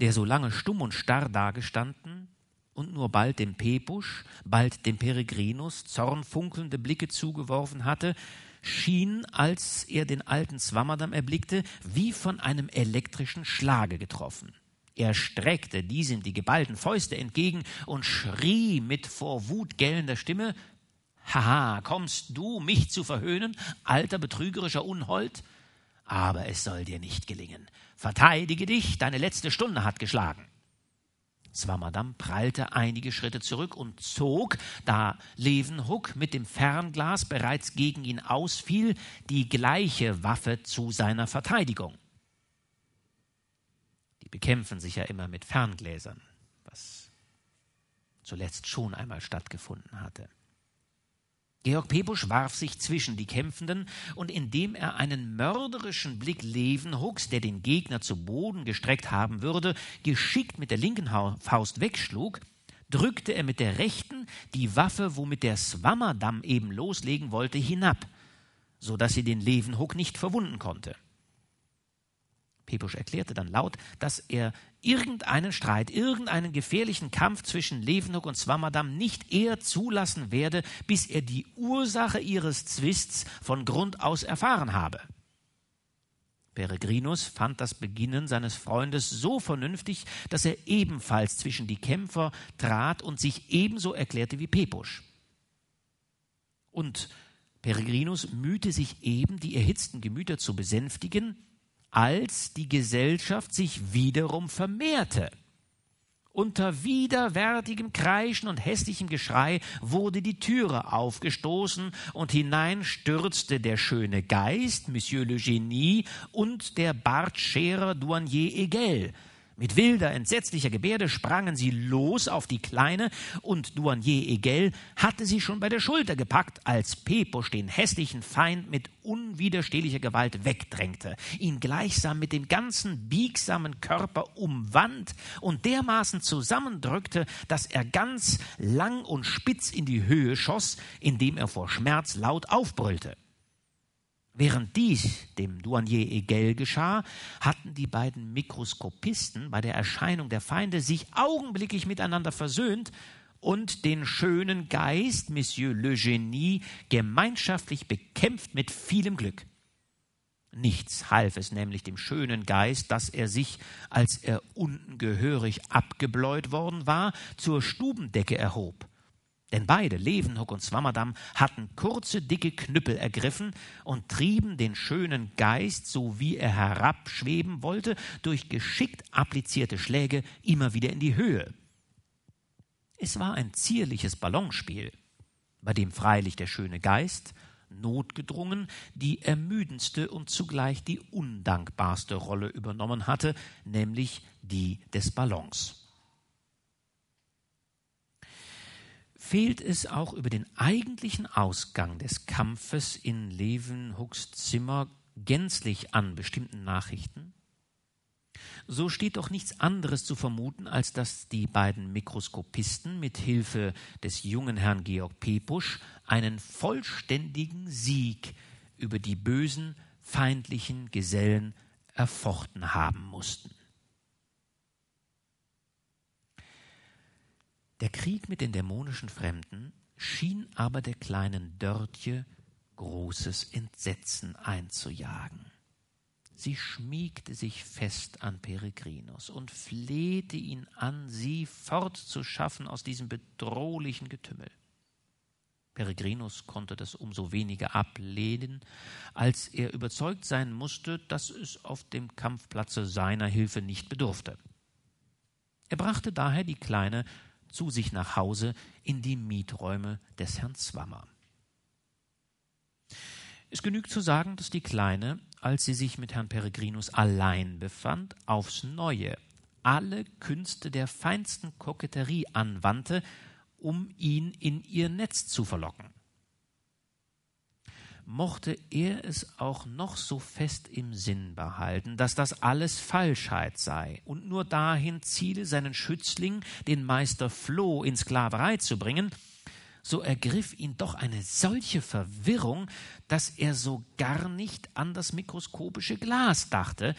der so lange stumm und starr dagestanden und nur bald dem Pepusch, bald dem Peregrinus zornfunkelnde Blicke zugeworfen hatte, schien, als er den alten Swammerdam erblickte, wie von einem elektrischen Schlage getroffen. Er streckte diesem die geballten Fäuste entgegen und schrie mit vor Wut gellender Stimme Haha, kommst du, mich zu verhöhnen, alter betrügerischer Unhold? Aber es soll dir nicht gelingen. Verteidige dich, deine letzte Stunde hat geschlagen. Swammerdam prallte einige Schritte zurück und zog, da Levenhuck mit dem Fernglas bereits gegen ihn ausfiel, die gleiche Waffe zu seiner Verteidigung bekämpfen sich ja immer mit Ferngläsern, was zuletzt schon einmal stattgefunden hatte. Georg Pebusch warf sich zwischen die Kämpfenden und indem er einen mörderischen Blick Levenhucks, der den Gegner zu Boden gestreckt haben würde, geschickt mit der linken Faust wegschlug, drückte er mit der rechten die Waffe, womit der Swammerdamm eben loslegen wollte, hinab, so dass sie den Levenhuck nicht verwunden konnte. Pepusch erklärte dann laut, dass er irgendeinen Streit, irgendeinen gefährlichen Kampf zwischen Levenuk und Swammerdam nicht eher zulassen werde, bis er die Ursache ihres Zwists von Grund aus erfahren habe. Peregrinus fand das Beginnen seines Freundes so vernünftig, dass er ebenfalls zwischen die Kämpfer trat und sich ebenso erklärte wie Pepusch. Und Peregrinus mühte sich eben, die erhitzten Gemüter zu besänftigen, als die Gesellschaft sich wiederum vermehrte. Unter widerwärtigem Kreischen und hässlichem Geschrei wurde die Türe aufgestoßen und hinein stürzte der schöne Geist, Monsieur le Genie, und der Bartscherer Douanier Egel, mit wilder, entsetzlicher Gebärde sprangen sie los auf die Kleine, und Douanier Egel hatte sie schon bei der Schulter gepackt, als Pepusch den hässlichen Feind mit unwiderstehlicher Gewalt wegdrängte, ihn gleichsam mit dem ganzen biegsamen Körper umwand und dermaßen zusammendrückte, dass er ganz lang und spitz in die Höhe schoss, indem er vor Schmerz laut aufbrüllte. Während dies dem Douanier Egel geschah, hatten die beiden Mikroskopisten bei der Erscheinung der Feinde sich augenblicklich miteinander versöhnt und den schönen Geist, Monsieur Le Genie, gemeinschaftlich bekämpft mit vielem Glück. Nichts half es nämlich dem schönen Geist, dass er sich, als er unten gehörig abgebläut worden war, zur Stubendecke erhob denn beide, Levenhoek und Swammerdam, hatten kurze, dicke Knüppel ergriffen und trieben den schönen Geist, so wie er herabschweben wollte, durch geschickt applizierte Schläge immer wieder in die Höhe. Es war ein zierliches Ballonspiel, bei dem freilich der schöne Geist, notgedrungen, die ermüdendste und zugleich die undankbarste Rolle übernommen hatte, nämlich die des Ballons. Fehlt es auch über den eigentlichen Ausgang des Kampfes in Leeuwenhoeks Zimmer gänzlich an bestimmten Nachrichten? So steht doch nichts anderes zu vermuten, als dass die beiden Mikroskopisten mit Hilfe des jungen Herrn Georg Pepusch einen vollständigen Sieg über die bösen, feindlichen Gesellen erfochten haben mussten. Der Krieg mit den dämonischen Fremden schien aber der kleinen Dörtje großes Entsetzen einzujagen. Sie schmiegte sich fest an Peregrinus und flehte ihn an, sie fortzuschaffen aus diesem bedrohlichen Getümmel. Peregrinus konnte das umso weniger ablehnen, als er überzeugt sein musste, dass es auf dem Kampfplatze seiner Hilfe nicht bedurfte. Er brachte daher die Kleine zu sich nach Hause in die Mieträume des Herrn Zwammer. Es genügt zu sagen, dass die Kleine, als sie sich mit Herrn Peregrinus allein befand, aufs Neue alle Künste der feinsten Koketterie anwandte, um ihn in ihr Netz zu verlocken mochte er es auch noch so fest im Sinn behalten, dass das alles Falschheit sei und nur dahin ziele, seinen Schützling, den Meister Floh, in Sklaverei zu bringen, so ergriff ihn doch eine solche Verwirrung, dass er so gar nicht an das mikroskopische Glas dachte,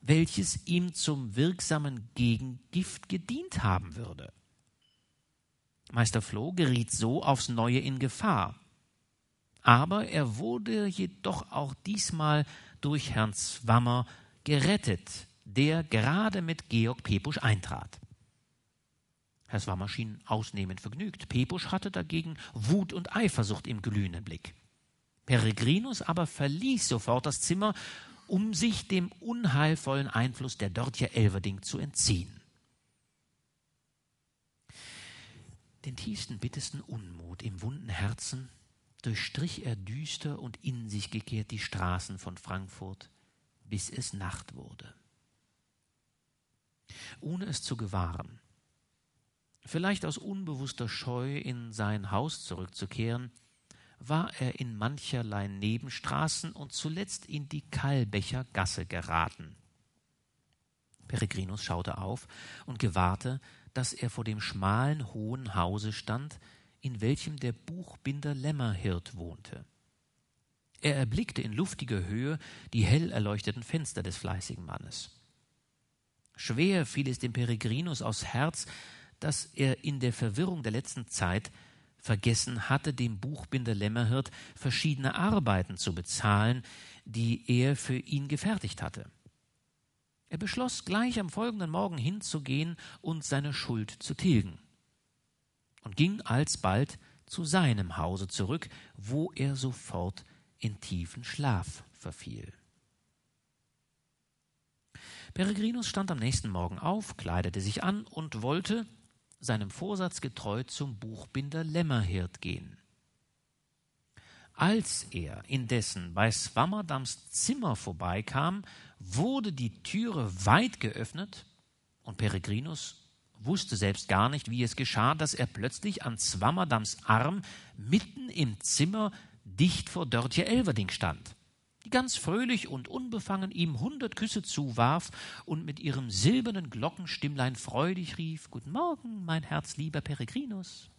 welches ihm zum wirksamen Gegengift gedient haben würde. Meister Floh geriet so aufs neue in Gefahr aber er wurde jedoch auch diesmal durch Herrn Zwammer gerettet, der gerade mit Georg Pepusch eintrat. Herr Swammer schien ausnehmend vergnügt. Pepusch hatte dagegen Wut und Eifersucht im glühenden Blick. Peregrinus aber verließ sofort das Zimmer, um sich dem unheilvollen Einfluss der Dörtjer Elverding zu entziehen. Den tiefsten, bittersten Unmut im wunden Herzen durchstrich er düster und in sich gekehrt die Straßen von Frankfurt, bis es Nacht wurde. Ohne es zu gewahren, vielleicht aus unbewusster Scheu in sein Haus zurückzukehren, war er in mancherlei Nebenstraßen und zuletzt in die Kallbecher Gasse geraten. Peregrinus schaute auf und gewahrte, dass er vor dem schmalen, hohen Hause stand, in welchem der Buchbinder Lämmerhirt wohnte. Er erblickte in luftiger Höhe die hell erleuchteten Fenster des fleißigen Mannes. Schwer fiel es dem Peregrinus aufs Herz, dass er in der Verwirrung der letzten Zeit vergessen hatte, dem Buchbinder Lämmerhirt verschiedene Arbeiten zu bezahlen, die er für ihn gefertigt hatte. Er beschloss, gleich am folgenden Morgen hinzugehen und seine Schuld zu tilgen und ging alsbald zu seinem Hause zurück, wo er sofort in tiefen Schlaf verfiel. Peregrinus stand am nächsten Morgen auf, kleidete sich an und wollte, seinem Vorsatz getreu, zum Buchbinder Lämmerhirt gehen. Als er indessen bei Swammerdams Zimmer vorbeikam, wurde die Türe weit geöffnet, und Peregrinus wusste selbst gar nicht, wie es geschah, dass er plötzlich an Swammerdams Arm mitten im Zimmer dicht vor Dörtje Elverding stand, die ganz fröhlich und unbefangen ihm hundert Küsse zuwarf und mit ihrem silbernen Glockenstimmlein freudig rief Guten Morgen, mein herzlieber Peregrinus.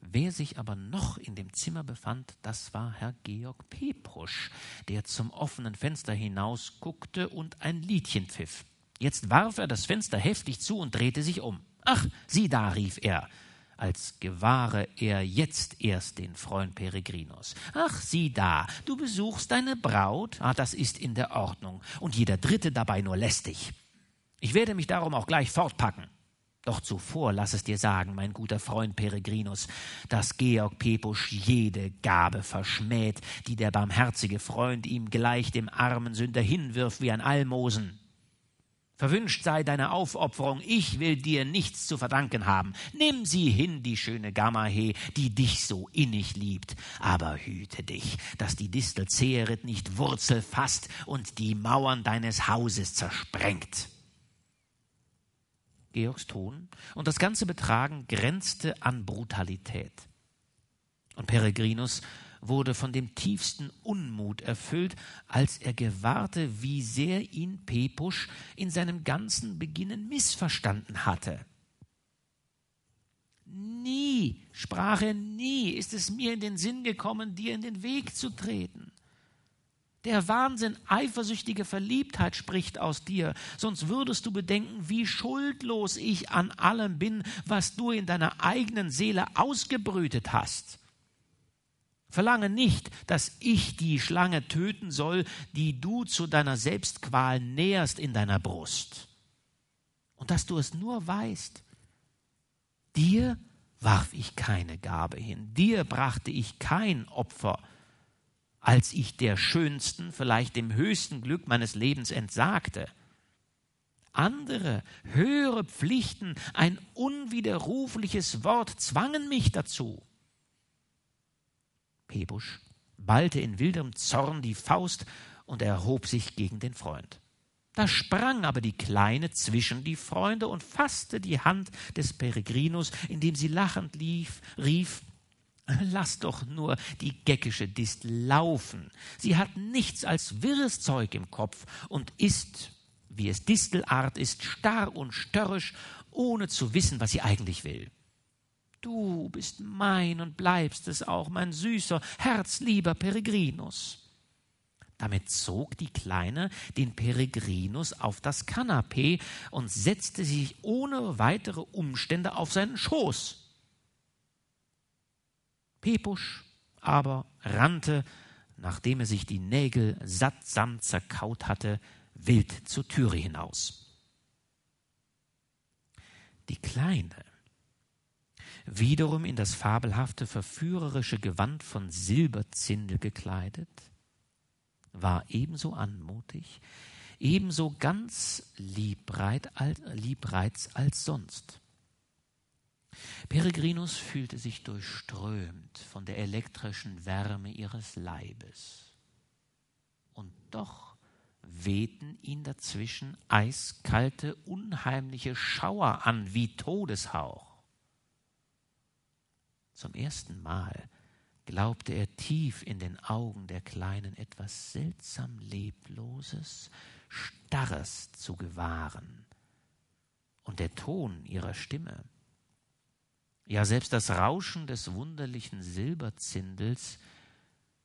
Wer sich aber noch in dem Zimmer befand, das war Herr Georg Peprusch, der zum offenen Fenster hinaus guckte und ein Liedchen pfiff. Jetzt warf er das Fenster heftig zu und drehte sich um. Ach, sieh da, rief er, als gewahre er jetzt erst den Freund Peregrinus. Ach, sieh da, du besuchst deine Braut? Ah, das ist in der Ordnung, und jeder Dritte dabei nur lästig. Ich werde mich darum auch gleich fortpacken. Doch zuvor lass es dir sagen, mein guter Freund Peregrinus, dass Georg Pepusch jede Gabe verschmäht, die der barmherzige Freund ihm gleich dem armen Sünder hinwirft wie ein Almosen. Verwünscht sei deine Aufopferung, ich will dir nichts zu verdanken haben. Nimm sie hin, die schöne Gamahe, die dich so innig liebt. Aber hüte dich, dass die Distel Zeherit nicht Wurzel fasst und die Mauern deines Hauses zersprengt. Georgs Ton und das ganze Betragen grenzte an Brutalität. Und Peregrinus wurde von dem tiefsten Unmut erfüllt, als er gewahrte, wie sehr ihn Pepusch in seinem ganzen Beginnen missverstanden hatte. Nie, sprach er, nie ist es mir in den Sinn gekommen, dir in den Weg zu treten. Der Wahnsinn eifersüchtiger Verliebtheit spricht aus dir, sonst würdest du bedenken, wie schuldlos ich an allem bin, was du in deiner eigenen Seele ausgebrütet hast. Verlange nicht, dass ich die Schlange töten soll, die du zu deiner Selbstqual näherst in deiner Brust. Und dass du es nur weißt. Dir warf ich keine Gabe hin, dir brachte ich kein Opfer, als ich der schönsten, vielleicht dem höchsten Glück meines Lebens entsagte. Andere, höhere Pflichten, ein unwiderrufliches Wort zwangen mich dazu. Pebusch ballte in wildem Zorn die Faust und erhob sich gegen den Freund. Da sprang aber die Kleine zwischen die Freunde und fasste die Hand des Peregrinus, indem sie lachend lief, rief Lass doch nur die geckische Distel laufen. Sie hat nichts als wirres Zeug im Kopf und ist, wie es Distelart ist, starr und störrisch, ohne zu wissen, was sie eigentlich will. Du bist mein und bleibst es auch, mein süßer, herzlieber Peregrinus. Damit zog die Kleine den Peregrinus auf das Kanapee und setzte sich ohne weitere Umstände auf seinen Schoß. Pepusch aber rannte, nachdem er sich die Nägel sattsam zerkaut hatte, wild zur Türe hinaus. Die Kleine wiederum in das fabelhafte, verführerische Gewand von Silberzindel gekleidet, war ebenso anmutig, ebenso ganz liebreiz als sonst. Peregrinus fühlte sich durchströmt von der elektrischen Wärme ihres Leibes. Und doch wehten ihn dazwischen eiskalte, unheimliche Schauer an wie Todeshauch. Zum ersten Mal glaubte er tief in den Augen der Kleinen etwas seltsam Lebloses, Starres zu gewahren. Und der Ton ihrer Stimme, ja selbst das Rauschen des wunderlichen Silberzindels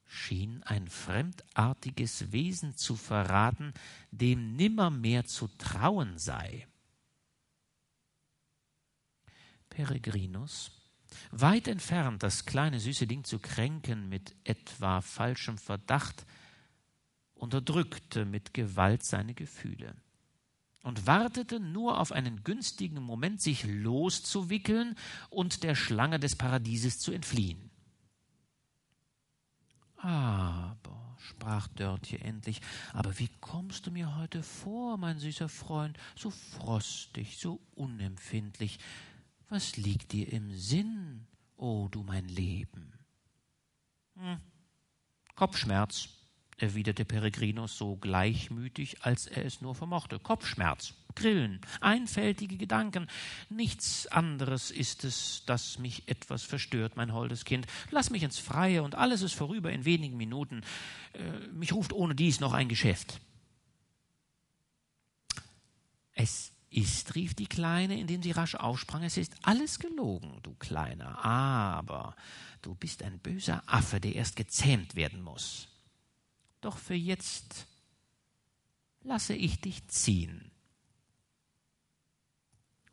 schien ein fremdartiges Wesen zu verraten, dem nimmermehr zu trauen sei. Peregrinus Weit entfernt, das kleine süße Ding zu kränken mit etwa falschem Verdacht, unterdrückte mit Gewalt seine Gefühle. und wartete nur auf einen günstigen Moment, sich loszuwickeln und der Schlange des Paradieses zu entfliehen. Aber, sprach Dörtje endlich, aber wie kommst du mir heute vor, mein süßer Freund, so frostig, so unempfindlich? Was liegt dir im Sinn, o oh, du mein Leben? Hm. Kopfschmerz, erwiderte Peregrinus so gleichmütig, als er es nur vermochte. Kopfschmerz, Grillen, einfältige Gedanken, nichts anderes ist es, das mich etwas verstört, mein holdes Kind. Lass mich ins Freie und alles ist vorüber in wenigen Minuten. Äh, mich ruft ohne dies noch ein Geschäft. Es ist, rief die Kleine, indem sie rasch aufsprang, es ist alles gelogen, du Kleiner, aber du bist ein böser Affe, der erst gezähmt werden muss. Doch für jetzt lasse ich dich ziehen.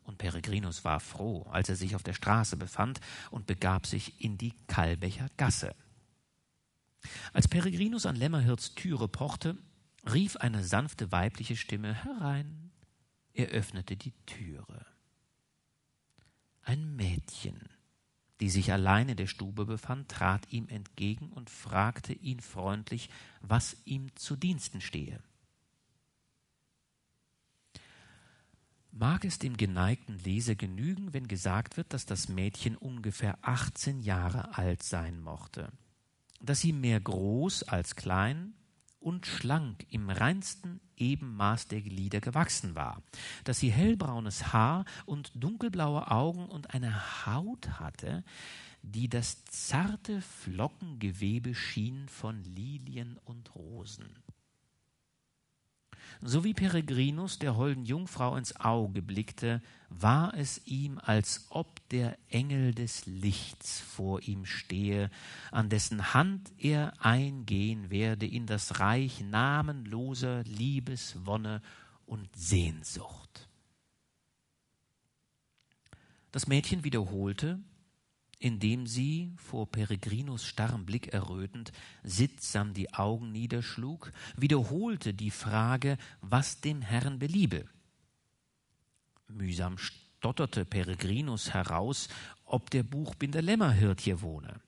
Und Peregrinus war froh, als er sich auf der Straße befand und begab sich in die Kalbecher Gasse. Als Peregrinus an Lämmerhirts Türe pochte, rief eine sanfte weibliche Stimme herein. Er öffnete die Türe. Ein Mädchen die sich allein in der Stube befand, trat ihm entgegen und fragte ihn freundlich, was ihm zu Diensten stehe. Mag es dem geneigten Leser genügen, wenn gesagt wird, dass das Mädchen ungefähr achtzehn Jahre alt sein mochte, dass sie mehr groß als klein, und schlank im reinsten Ebenmaß der Glieder gewachsen war, dass sie hellbraunes Haar und dunkelblaue Augen und eine Haut hatte, die das zarte Flockengewebe schien von Lilien und Rosen so wie Peregrinus der holden Jungfrau ins Auge blickte, war es ihm, als ob der Engel des Lichts vor ihm stehe, an dessen Hand er eingehen werde in das Reich namenloser Liebeswonne und Sehnsucht. Das Mädchen wiederholte, indem sie, vor Peregrinus starrem Blick errötend, sittsam die Augen niederschlug, wiederholte die Frage, was dem Herrn beliebe. Mühsam stotterte Peregrinus heraus, ob der Buchbinder Lämmerhirt hier wohne.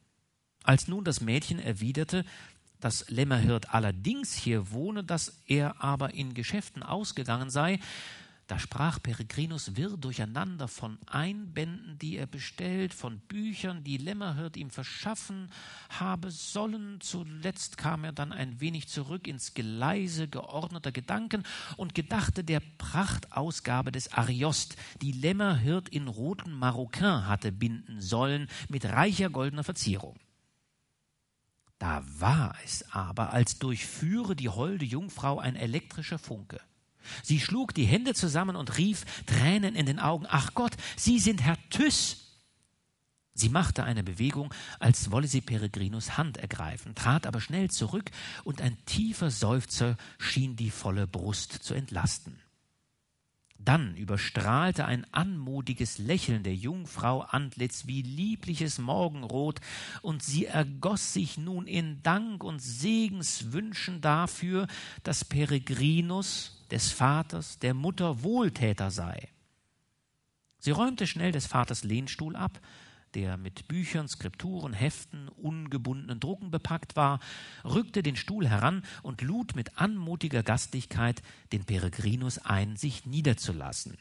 Als nun das Mädchen erwiderte, dass Lämmerhirt allerdings hier wohne, dass er aber in Geschäften ausgegangen sei, da sprach Peregrinus wirr durcheinander von Einbänden, die er bestellt, von Büchern, die Lämmerhirt ihm verschaffen habe sollen. Zuletzt kam er dann ein wenig zurück ins Geleise geordneter Gedanken und gedachte der Prachtausgabe des Ariost, die Lämmerhirt in roten Maroquin hatte binden sollen, mit reicher goldener Verzierung. Da war es aber, als durchführe die holde Jungfrau ein elektrischer Funke. Sie schlug die Hände zusammen und rief, Tränen in den Augen, Ach Gott, Sie sind Herr Thyss. Sie machte eine Bewegung, als wolle sie Peregrinus Hand ergreifen, trat aber schnell zurück, und ein tiefer Seufzer schien die volle Brust zu entlasten. Dann überstrahlte ein anmutiges Lächeln der Jungfrau Antlitz wie liebliches Morgenrot, und sie ergoß sich nun in Dank und Segenswünschen dafür, dass Peregrinus, des Vaters, der Mutter Wohltäter sei. Sie räumte schnell des Vaters Lehnstuhl ab, der mit Büchern, Skripturen, Heften, ungebundenen Drucken bepackt war, rückte den Stuhl heran und lud mit anmutiger Gastlichkeit den Peregrinus ein, sich niederzulassen.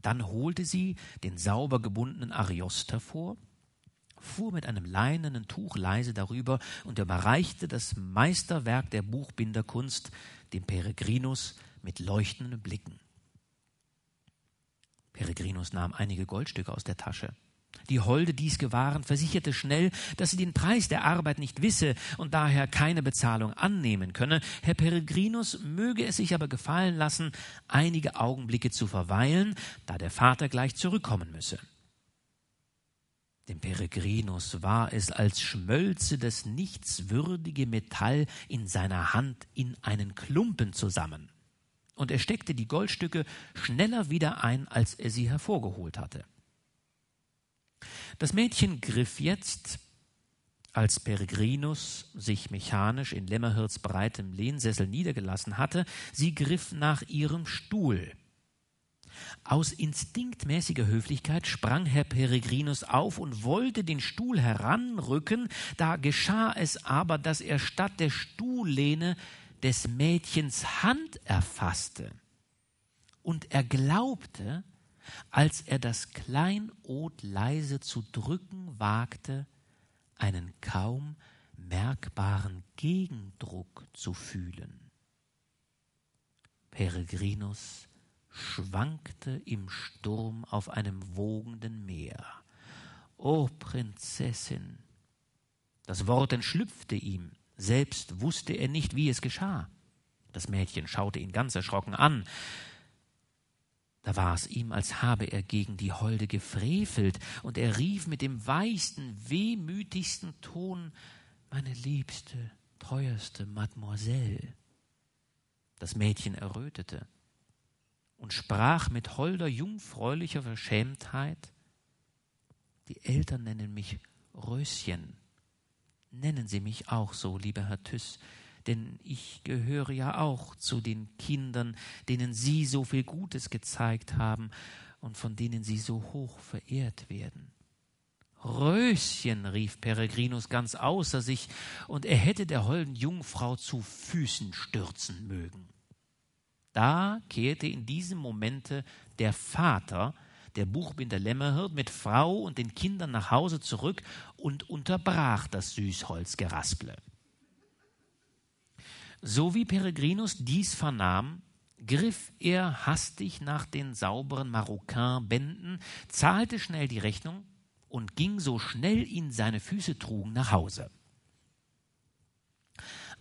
Dann holte sie den sauber gebundenen Ariost hervor, fuhr mit einem leinenen Tuch leise darüber und überreichte das Meisterwerk der Buchbinderkunst dem Peregrinus mit leuchtenden Blicken. Peregrinus nahm einige Goldstücke aus der Tasche. Die Holde dies gewahrend versicherte schnell, dass sie den Preis der Arbeit nicht wisse und daher keine Bezahlung annehmen könne. Herr Peregrinus möge es sich aber gefallen lassen, einige Augenblicke zu verweilen, da der Vater gleich zurückkommen müsse. Dem Peregrinus war es, als schmölze das nichtswürdige Metall in seiner Hand in einen Klumpen zusammen, und er steckte die Goldstücke schneller wieder ein, als er sie hervorgeholt hatte. Das Mädchen griff jetzt Als Peregrinus sich mechanisch in Lämmerhirts breitem Lehnsessel niedergelassen hatte, sie griff nach ihrem Stuhl. Aus instinktmäßiger Höflichkeit sprang Herr Peregrinus auf und wollte den Stuhl heranrücken, da geschah es aber, dass er statt der Stuhllehne des Mädchens Hand erfasste. Und er glaubte, als er das Kleinod leise zu drücken wagte, einen kaum merkbaren Gegendruck zu fühlen. Peregrinus schwankte im Sturm auf einem wogenden Meer. O Prinzessin! Das Wort entschlüpfte ihm, selbst wusste er nicht, wie es geschah. Das Mädchen schaute ihn ganz erschrocken an. Da war es ihm, als habe er gegen die Holde gefrevelt, und er rief mit dem weichsten, wehmütigsten Ton Meine liebste, teuerste Mademoiselle. Das Mädchen errötete und sprach mit holder, jungfräulicher Verschämtheit Die Eltern nennen mich Röschen. Nennen Sie mich auch so, lieber Herr Tüss, denn ich gehöre ja auch zu den Kindern, denen Sie so viel Gutes gezeigt haben und von denen Sie so hoch verehrt werden. Röschen, rief Peregrinus ganz außer sich, und er hätte der holden Jungfrau zu Füßen stürzen mögen. Da kehrte in diesem Momente der Vater, der Buchbinder Lämmerhirt, mit Frau und den Kindern nach Hause zurück und unterbrach das Süßholzgerasple. So wie Peregrinus dies vernahm, griff er hastig nach den sauberen Marokkanbänden, zahlte schnell die Rechnung und ging so schnell ihn seine Füße trugen nach Hause.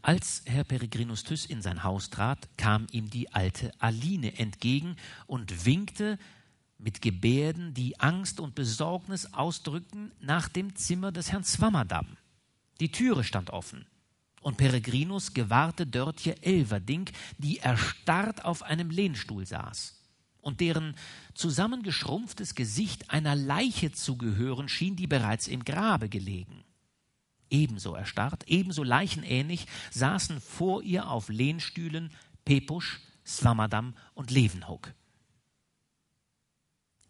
Als Herr Peregrinus Thyss in sein Haus trat, kam ihm die alte Aline entgegen und winkte mit Gebärden, die Angst und Besorgnis ausdrückten, nach dem Zimmer des Herrn Swammerdam. Die Türe stand offen und Peregrinus gewahrte Dörtje Elverdink, die erstarrt auf einem Lehnstuhl saß und deren zusammengeschrumpftes Gesicht einer Leiche zu gehören schien, die bereits im Grabe gelegen. Ebenso erstarrt, ebenso leichenähnlich saßen vor ihr auf Lehnstühlen Pepusch, Swammerdam und Levenhoek.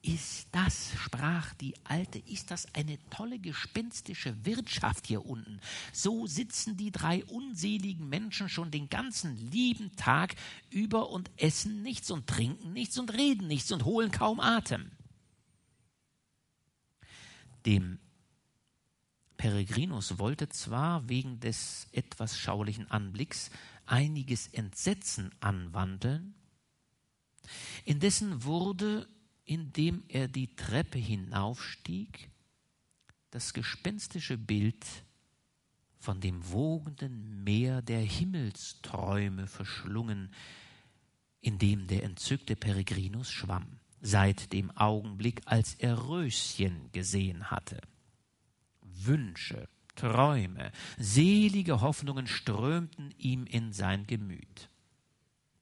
Ist das, sprach die Alte, ist das eine tolle gespenstische Wirtschaft hier unten. So sitzen die drei unseligen Menschen schon den ganzen lieben Tag über und essen nichts und trinken nichts und reden nichts und holen kaum Atem. Dem Peregrinus wollte zwar wegen des etwas schaulichen Anblicks einiges Entsetzen anwandeln, indessen wurde indem er die Treppe hinaufstieg, das gespenstische Bild von dem wogenden Meer der Himmelsträume verschlungen, in dem der entzückte Peregrinus schwamm, seit dem Augenblick, als er Röschen gesehen hatte. Wünsche, Träume, selige Hoffnungen strömten ihm in sein Gemüt.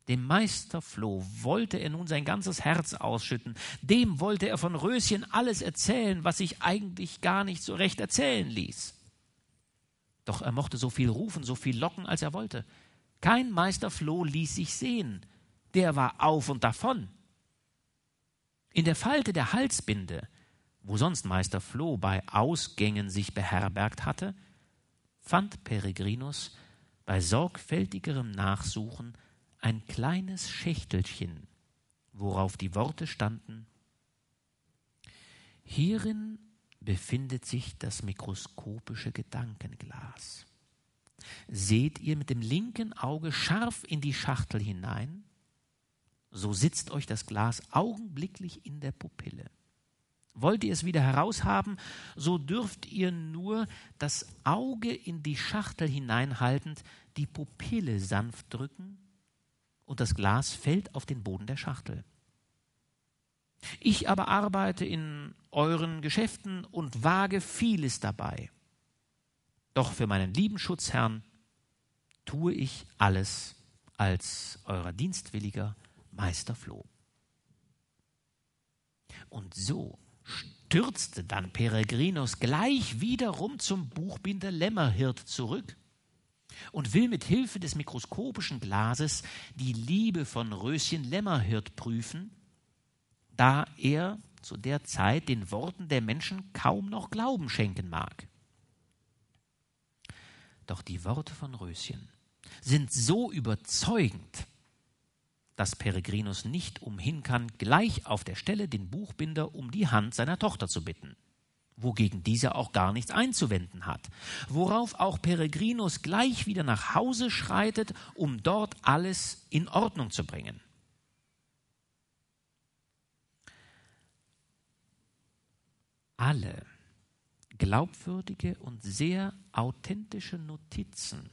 Dem Meister Floh wollte er nun sein ganzes Herz ausschütten. Dem wollte er von Röschen alles erzählen, was sich eigentlich gar nicht so recht erzählen ließ. Doch er mochte so viel rufen, so viel locken, als er wollte. Kein Meister Floh ließ sich sehen. Der war auf und davon. In der Falte der Halsbinde, wo sonst Meister Floh bei Ausgängen sich beherbergt hatte, fand Peregrinus bei sorgfältigerem Nachsuchen ein kleines Schächtelchen, worauf die Worte standen Hierin befindet sich das mikroskopische Gedankenglas. Seht ihr mit dem linken Auge scharf in die Schachtel hinein, so sitzt euch das Glas augenblicklich in der Pupille. Wollt ihr es wieder heraushaben, so dürft ihr nur das Auge in die Schachtel hineinhaltend die Pupille sanft drücken und das Glas fällt auf den Boden der Schachtel. Ich aber arbeite in euren Geschäften und wage vieles dabei. Doch für meinen lieben Schutzherrn tue ich alles als eurer dienstwilliger Meister Floh. Und so stürzte dann Peregrinus gleich wiederum zum Buchbinder Lämmerhirt zurück und will mit Hilfe des mikroskopischen Glases die Liebe von Röschen Lämmerhirt prüfen, da er zu der Zeit den Worten der Menschen kaum noch Glauben schenken mag. Doch die Worte von Röschen sind so überzeugend, dass Peregrinus nicht umhin kann, gleich auf der Stelle den Buchbinder um die Hand seiner Tochter zu bitten, wogegen dieser auch gar nichts einzuwenden hat, worauf auch Peregrinus gleich wieder nach Hause schreitet, um dort alles in Ordnung zu bringen. Alle glaubwürdige und sehr authentische Notizen,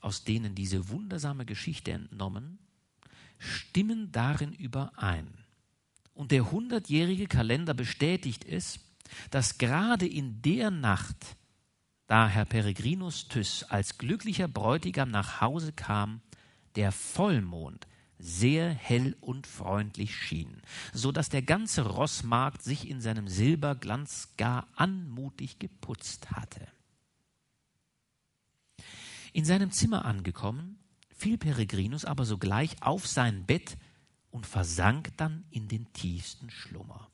aus denen diese wundersame Geschichte entnommen, stimmen darin überein. Und der hundertjährige Kalender bestätigt es, dass gerade in der Nacht, da Herr Peregrinus Thyss als glücklicher Bräutigam nach Hause kam, der Vollmond sehr hell und freundlich schien, so dass der ganze Rossmarkt sich in seinem Silberglanz gar anmutig geputzt hatte. In seinem Zimmer angekommen, fiel Peregrinus aber sogleich auf sein Bett und versank dann in den tiefsten Schlummer.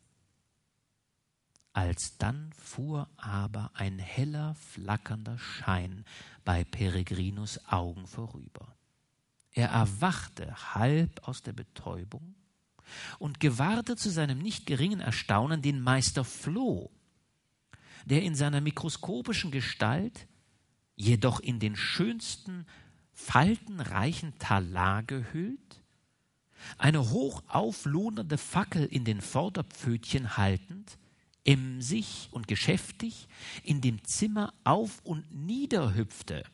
Alsdann fuhr aber ein heller, flackernder Schein bei Peregrinus Augen vorüber. Er erwachte halb aus der Betäubung und gewahrte zu seinem nicht geringen Erstaunen den Meister Floh, der in seiner mikroskopischen Gestalt, jedoch in den schönsten faltenreichen Talar gehüllt, eine hoch auflohnende Fackel in den Vorderpfötchen haltend, emsig und geschäftig in dem Zimmer auf und nieder hüpfte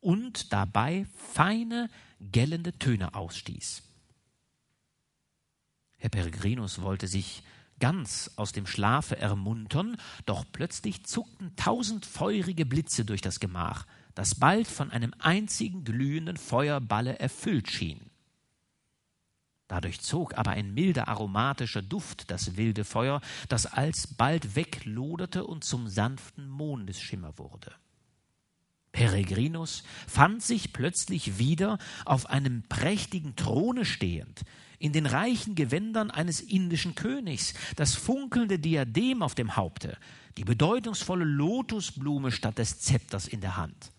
und dabei feine, gellende Töne ausstieß. Herr Peregrinus wollte sich ganz aus dem Schlafe ermuntern, doch plötzlich zuckten tausend feurige Blitze durch das Gemach, das bald von einem einzigen glühenden Feuerballe erfüllt schien. Dadurch zog aber ein milder aromatischer Duft das wilde Feuer, das alsbald wegloderte und zum sanften Mondesschimmer wurde. Peregrinus fand sich plötzlich wieder auf einem prächtigen Throne stehend, in den reichen Gewändern eines indischen Königs, das funkelnde Diadem auf dem Haupte, die bedeutungsvolle Lotusblume statt des Zepters in der Hand.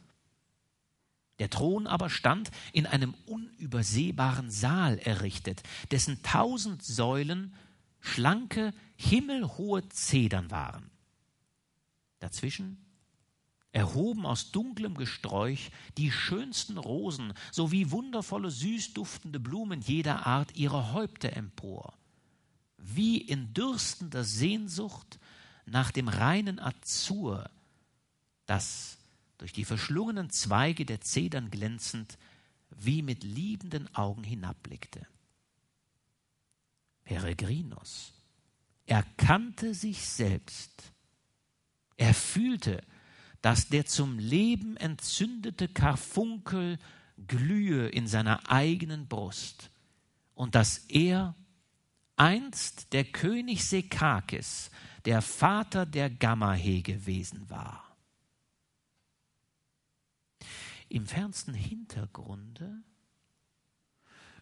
Der Thron aber stand in einem unübersehbaren Saal errichtet, dessen tausend Säulen schlanke, himmelhohe Zedern waren. Dazwischen erhoben aus dunklem Gesträuch die schönsten Rosen sowie wundervolle süßduftende Blumen jeder Art ihre Häupter empor, wie in dürstender Sehnsucht nach dem reinen Azur, das durch die verschlungenen Zweige der Zedern glänzend, wie mit liebenden Augen hinabblickte. Peregrinus erkannte sich selbst. Er fühlte, dass der zum Leben entzündete Karfunkel glühe in seiner eigenen Brust und dass er einst der König Sekakis, der Vater der Gammahe gewesen war. Im fernsten Hintergrunde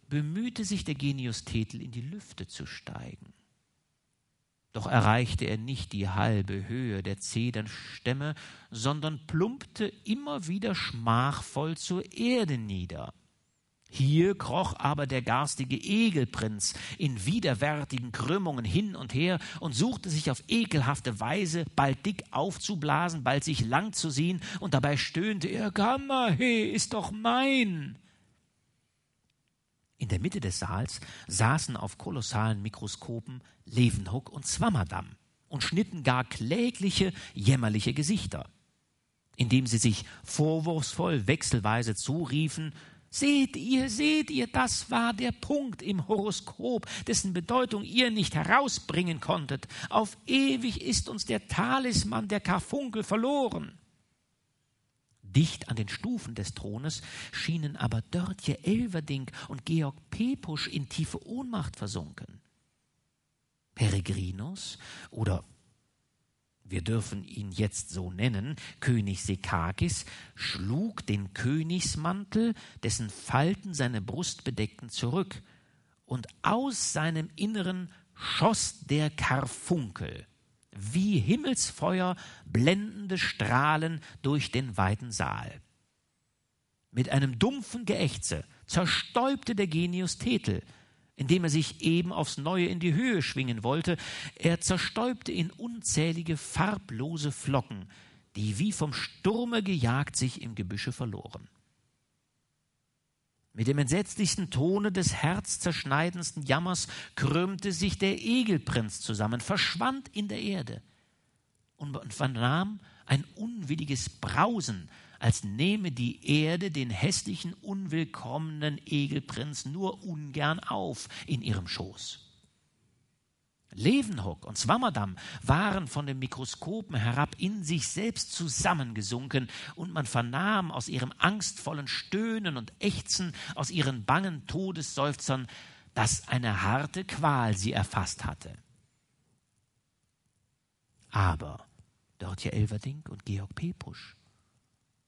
bemühte sich der Genius Thetel in die Lüfte zu steigen. Doch erreichte er nicht die halbe Höhe der Zedernstämme, sondern plumpte immer wieder schmachvoll zur Erde nieder. Hier kroch aber der garstige Egelprinz in widerwärtigen Krümmungen hin und her und suchte sich auf ekelhafte Weise bald dick aufzublasen, bald sich lang zu ziehen, und dabei stöhnte er, Gammahe ist doch mein. In der Mitte des Saals saßen auf kolossalen Mikroskopen Levenhuck und Swammerdamm und schnitten gar klägliche, jämmerliche Gesichter, indem sie sich vorwurfsvoll wechselweise zuriefen, Seht ihr, seht ihr, das war der Punkt im Horoskop, dessen Bedeutung ihr nicht herausbringen konntet. Auf ewig ist uns der Talisman der Karfunkel verloren. Dicht an den Stufen des Thrones schienen aber Dörtje Elverdink und Georg Pepusch in tiefe Ohnmacht versunken. Peregrinus oder wir dürfen ihn jetzt so nennen, König Sekakis, schlug den Königsmantel, dessen Falten seine Brust bedeckten, zurück, und aus seinem Inneren schoss der Karfunkel, wie Himmelsfeuer blendende Strahlen durch den weiten Saal. Mit einem dumpfen Geächze zerstäubte der Genius Thetel, indem er sich eben aufs Neue in die Höhe schwingen wollte. Er zerstäubte in unzählige farblose Flocken, die wie vom Sturme gejagt sich im Gebüsche verloren. Mit dem entsetzlichsten Tone des herzzerschneidendsten Jammers krümmte sich der Egelprinz zusammen, verschwand in der Erde und vernahm ein unwilliges Brausen, als nehme die Erde den hässlichen, unwillkommenen Egelprinz nur ungern auf in ihrem Schoß. Levenhock und Swammerdam waren von den Mikroskopen herab in sich selbst zusammengesunken, und man vernahm aus ihrem angstvollen Stöhnen und Ächzen, aus ihren bangen Todesseufzern, dass eine harte Qual sie erfasst hatte. Aber Dörtje Elverdink und Georg Pepusch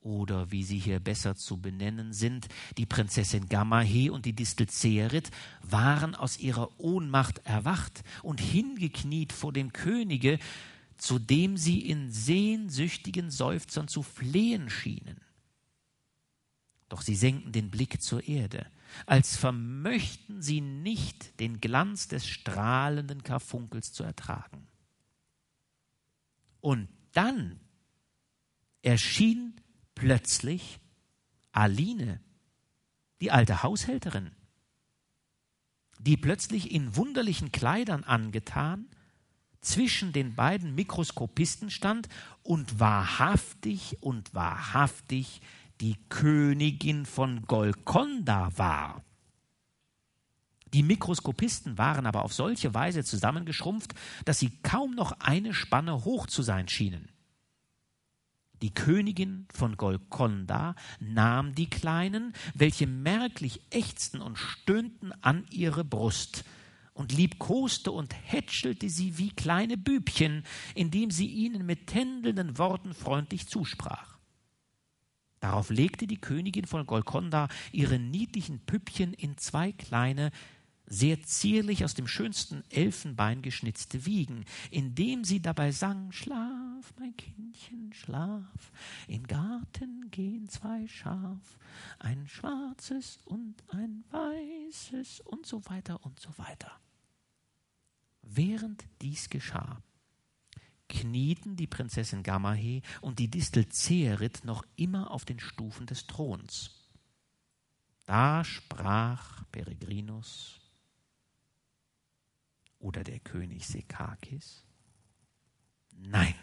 oder wie sie hier besser zu benennen sind, die Prinzessin Gamahe und die Distel Zerit, waren aus ihrer Ohnmacht erwacht und hingekniet vor dem Könige, zu dem sie in sehnsüchtigen Seufzern zu flehen schienen. Doch sie senkten den Blick zur Erde, als vermöchten sie nicht den Glanz des strahlenden Karfunkels zu ertragen. Und dann erschien plötzlich Aline, die alte Haushälterin, die plötzlich in wunderlichen Kleidern angetan zwischen den beiden Mikroskopisten stand und wahrhaftig und wahrhaftig die Königin von Golkonda war. Die Mikroskopisten waren aber auf solche Weise zusammengeschrumpft, dass sie kaum noch eine Spanne hoch zu sein schienen. Die Königin von Golkonda nahm die Kleinen, welche merklich ächzten und stöhnten, an ihre Brust und liebkoste und hätschelte sie wie kleine Bübchen, indem sie ihnen mit tändelnden Worten freundlich zusprach. Darauf legte die Königin von Golkonda ihre niedlichen Püppchen in zwei kleine, sehr zierlich aus dem schönsten Elfenbein geschnitzte Wiegen, indem sie dabei sang Schlaf, mein Kindchen, schlaf, in Garten gehen zwei Schaf, ein schwarzes und ein weißes und so weiter und so weiter. Während dies geschah, knieten die Prinzessin Gamahe und die Distel Zerit noch immer auf den Stufen des Throns. Da sprach Peregrinus oder der König Sekakis? Nein.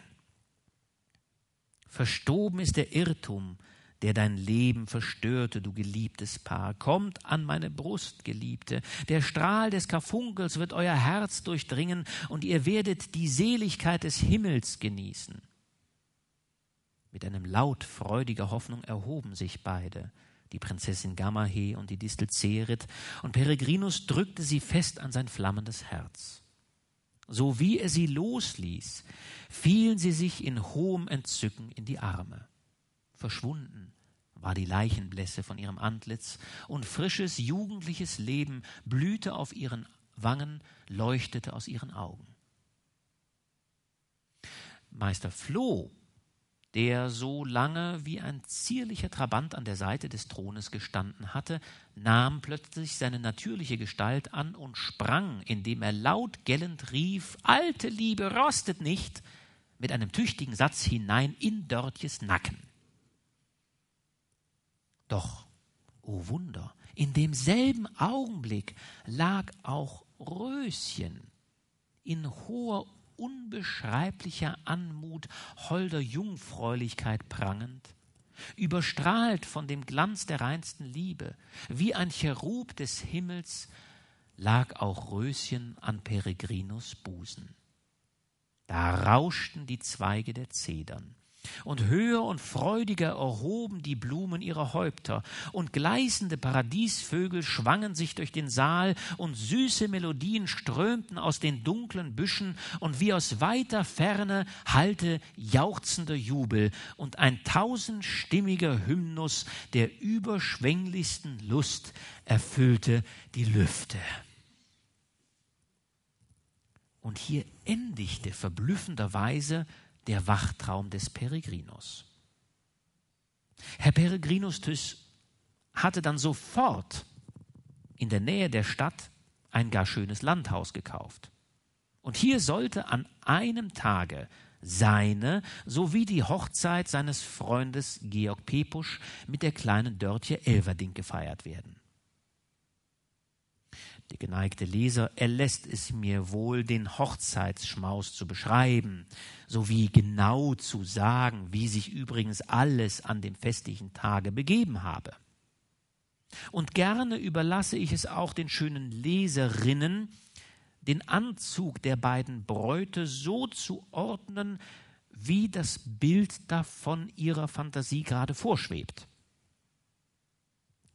Verstoben ist der Irrtum, der dein Leben verstörte, du geliebtes Paar. Kommt an meine Brust, Geliebte. Der Strahl des Karfunkels wird euer Herz durchdringen und ihr werdet die Seligkeit des Himmels genießen. Mit einem Laut freudiger Hoffnung erhoben sich beide, die Prinzessin Gamahe und die Distel Zerit, und Peregrinus drückte sie fest an sein flammendes Herz. So wie er sie losließ, fielen sie sich in hohem Entzücken in die Arme. Verschwunden war die Leichenblässe von ihrem Antlitz, und frisches, jugendliches Leben blühte auf ihren Wangen, leuchtete aus ihren Augen. Meister Floh der so lange wie ein zierlicher Trabant an der Seite des Thrones gestanden hatte, nahm plötzlich seine natürliche Gestalt an und sprang, indem er laut gellend rief Alte Liebe rostet nicht, mit einem tüchtigen Satz hinein in Dörtjes Nacken. Doch, o oh Wunder, in demselben Augenblick lag auch Röschen in hoher unbeschreiblicher Anmut, holder Jungfräulichkeit prangend, überstrahlt von dem Glanz der reinsten Liebe, wie ein Cherub des Himmels, lag auch Röschen an Peregrinus Busen. Da rauschten die Zweige der Zedern, und höher und freudiger erhoben die Blumen ihre Häupter, und gleißende Paradiesvögel schwangen sich durch den Saal, und süße Melodien strömten aus den dunklen Büschen, und wie aus weiter Ferne hallte jauchzender Jubel. Und ein tausendstimmiger Hymnus der überschwänglichsten Lust erfüllte die Lüfte. Und hier endigte verblüffenderweise der Wachtraum des Peregrinus. Herr Peregrinus Thys hatte dann sofort in der Nähe der Stadt ein gar schönes Landhaus gekauft. Und hier sollte an einem Tage seine sowie die Hochzeit seines Freundes Georg Pepusch mit der kleinen Dörtje Elverdink gefeiert werden. Der geneigte Leser erlässt es mir wohl, den Hochzeitsschmaus zu beschreiben, sowie genau zu sagen, wie sich übrigens alles an dem festlichen Tage begeben habe. Und gerne überlasse ich es auch den schönen Leserinnen, den Anzug der beiden Bräute so zu ordnen, wie das Bild davon ihrer Fantasie gerade vorschwebt.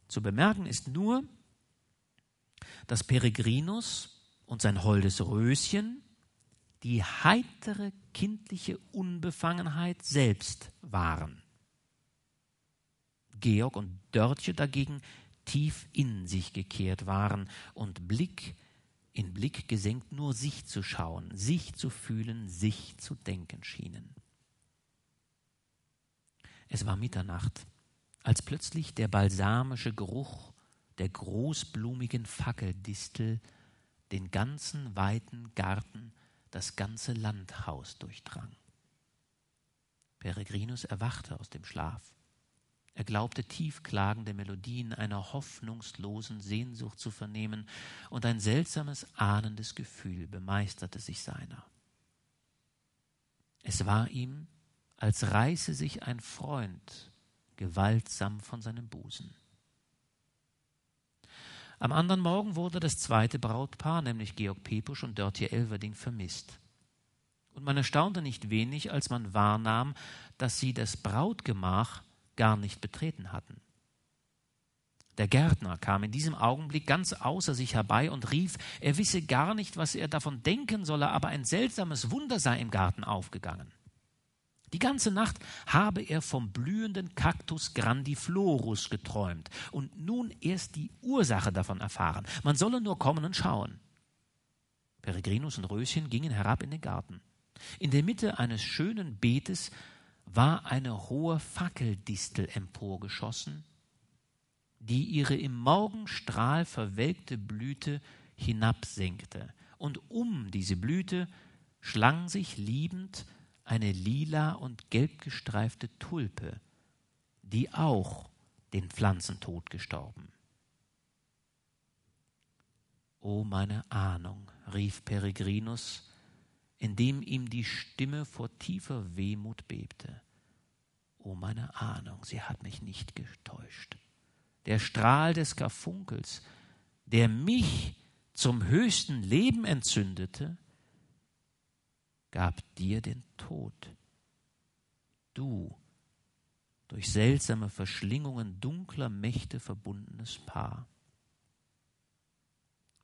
Zu bemerken ist nur, dass Peregrinus und sein holdes Röschen die heitere kindliche Unbefangenheit selbst waren. Georg und Dörtje dagegen tief in sich gekehrt waren und Blick in Blick gesenkt nur sich zu schauen, sich zu fühlen, sich zu denken schienen. Es war Mitternacht, als plötzlich der balsamische Geruch der großblumigen Fackeldistel den ganzen weiten Garten, das ganze Landhaus durchdrang. Peregrinus erwachte aus dem Schlaf. Er glaubte tiefklagende Melodien einer hoffnungslosen Sehnsucht zu vernehmen, und ein seltsames ahnendes Gefühl bemeisterte sich seiner. Es war ihm, als reiße sich ein Freund gewaltsam von seinem Busen. Am anderen Morgen wurde das zweite Brautpaar, nämlich Georg Pepusch und Dörtje Elverding, vermisst. Und man erstaunte nicht wenig, als man wahrnahm, dass sie das Brautgemach gar nicht betreten hatten. Der Gärtner kam in diesem Augenblick ganz außer sich herbei und rief, er wisse gar nicht, was er davon denken solle, aber ein seltsames Wunder sei im Garten aufgegangen. Die ganze Nacht habe er vom blühenden Cactus grandiflorus geträumt und nun erst die Ursache davon erfahren. Man solle nur kommen und schauen. Peregrinus und Röschen gingen herab in den Garten. In der Mitte eines schönen Beetes war eine hohe Fackeldistel emporgeschossen, die ihre im Morgenstrahl verwelkte Blüte hinabsenkte, und um diese Blüte schlang sich liebend eine lila und gelb gestreifte Tulpe, die auch den Pflanzentod gestorben. O meine Ahnung, rief Peregrinus, indem ihm die Stimme vor tiefer Wehmut bebte. O meine Ahnung, sie hat mich nicht getäuscht. Der Strahl des Karfunkels, der mich zum höchsten Leben entzündete, gab dir den Tod. Du, durch seltsame Verschlingungen dunkler Mächte verbundenes Paar.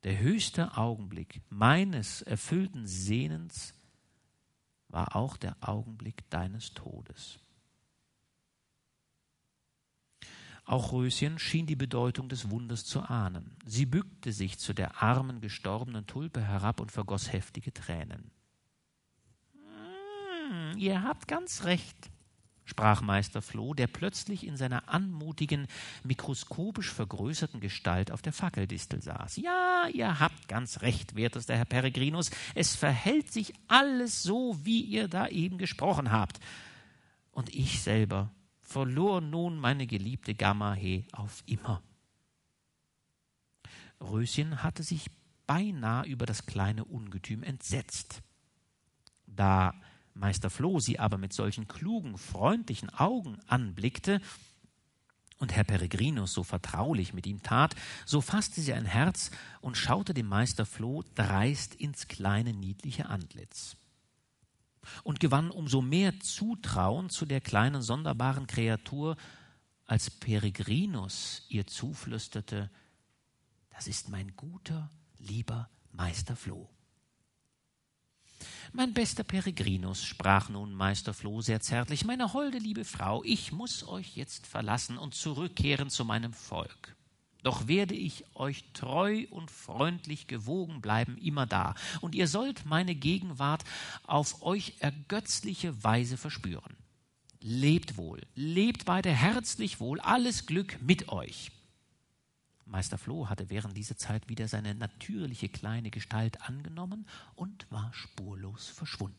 Der höchste Augenblick meines erfüllten Sehnens war auch der Augenblick deines Todes. Auch Röschen schien die Bedeutung des Wunders zu ahnen. Sie bückte sich zu der armen, gestorbenen Tulpe herab und vergoß heftige Tränen. Hm, ihr habt ganz recht, sprach Meister Floh, der plötzlich in seiner anmutigen, mikroskopisch vergrößerten Gestalt auf der Fackeldistel saß. Ja, ihr habt ganz recht, wertester Herr Peregrinus, es verhält sich alles so, wie ihr da eben gesprochen habt. Und ich selber verlor nun meine geliebte Gammahe auf immer. Röschen hatte sich beinahe über das kleine Ungetüm entsetzt. Da Meister Floh sie aber mit solchen klugen, freundlichen Augen anblickte und Herr Peregrinus so vertraulich mit ihm tat, so fasste sie ein Herz und schaute dem Meister Floh dreist ins kleine, niedliche Antlitz. und gewann umso mehr Zutrauen zu der kleinen sonderbaren Kreatur, als Peregrinus ihr zuflüsterte, das ist mein guter, lieber Meister Floh. Mein bester Peregrinus, sprach nun Meister Floh sehr zärtlich, meine holde liebe Frau, ich muss euch jetzt verlassen und zurückkehren zu meinem Volk. Doch werde ich euch treu und freundlich gewogen bleiben, immer da, und ihr sollt meine Gegenwart auf euch ergötzliche Weise verspüren. Lebt wohl, lebt beide herzlich wohl, alles Glück mit euch. Meister Floh hatte während dieser Zeit wieder seine natürliche kleine Gestalt angenommen und war spurlos verschwunden.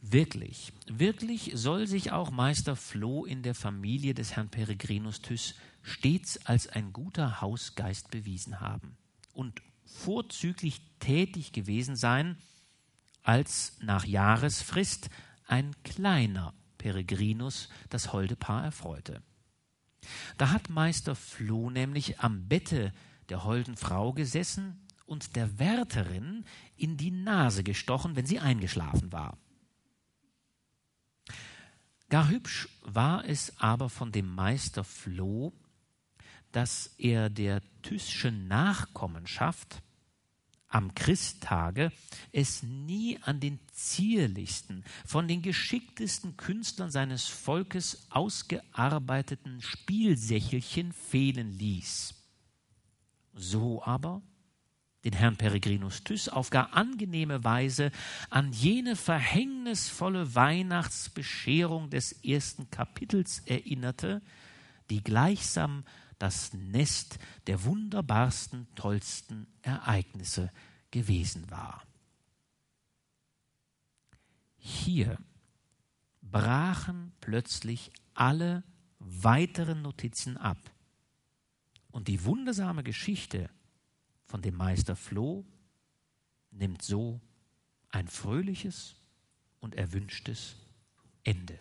Wirklich, wirklich soll sich auch Meister Floh in der Familie des Herrn Peregrinus Thys stets als ein guter Hausgeist bewiesen haben und vorzüglich tätig gewesen sein, als nach Jahresfrist ein kleiner Peregrinus das holde Paar erfreute. Da hat Meister Floh nämlich am Bette der holden Frau gesessen und der Wärterin in die Nase gestochen, wenn sie eingeschlafen war. Gar hübsch war es aber von dem Meister Floh, dass er der Thyschen Nachkommenschaft am Christtage es nie an den zierlichsten, von den geschicktesten Künstlern seines Volkes ausgearbeiteten Spielsächelchen fehlen ließ. So aber den Herrn Peregrinus Thys auf gar angenehme Weise an jene verhängnisvolle Weihnachtsbescherung des ersten Kapitels erinnerte, die gleichsam das Nest der wunderbarsten, tollsten Ereignisse gewesen war. Hier brachen plötzlich alle weiteren Notizen ab. Und die wundersame Geschichte von dem Meister Floh nimmt so ein fröhliches und erwünschtes Ende.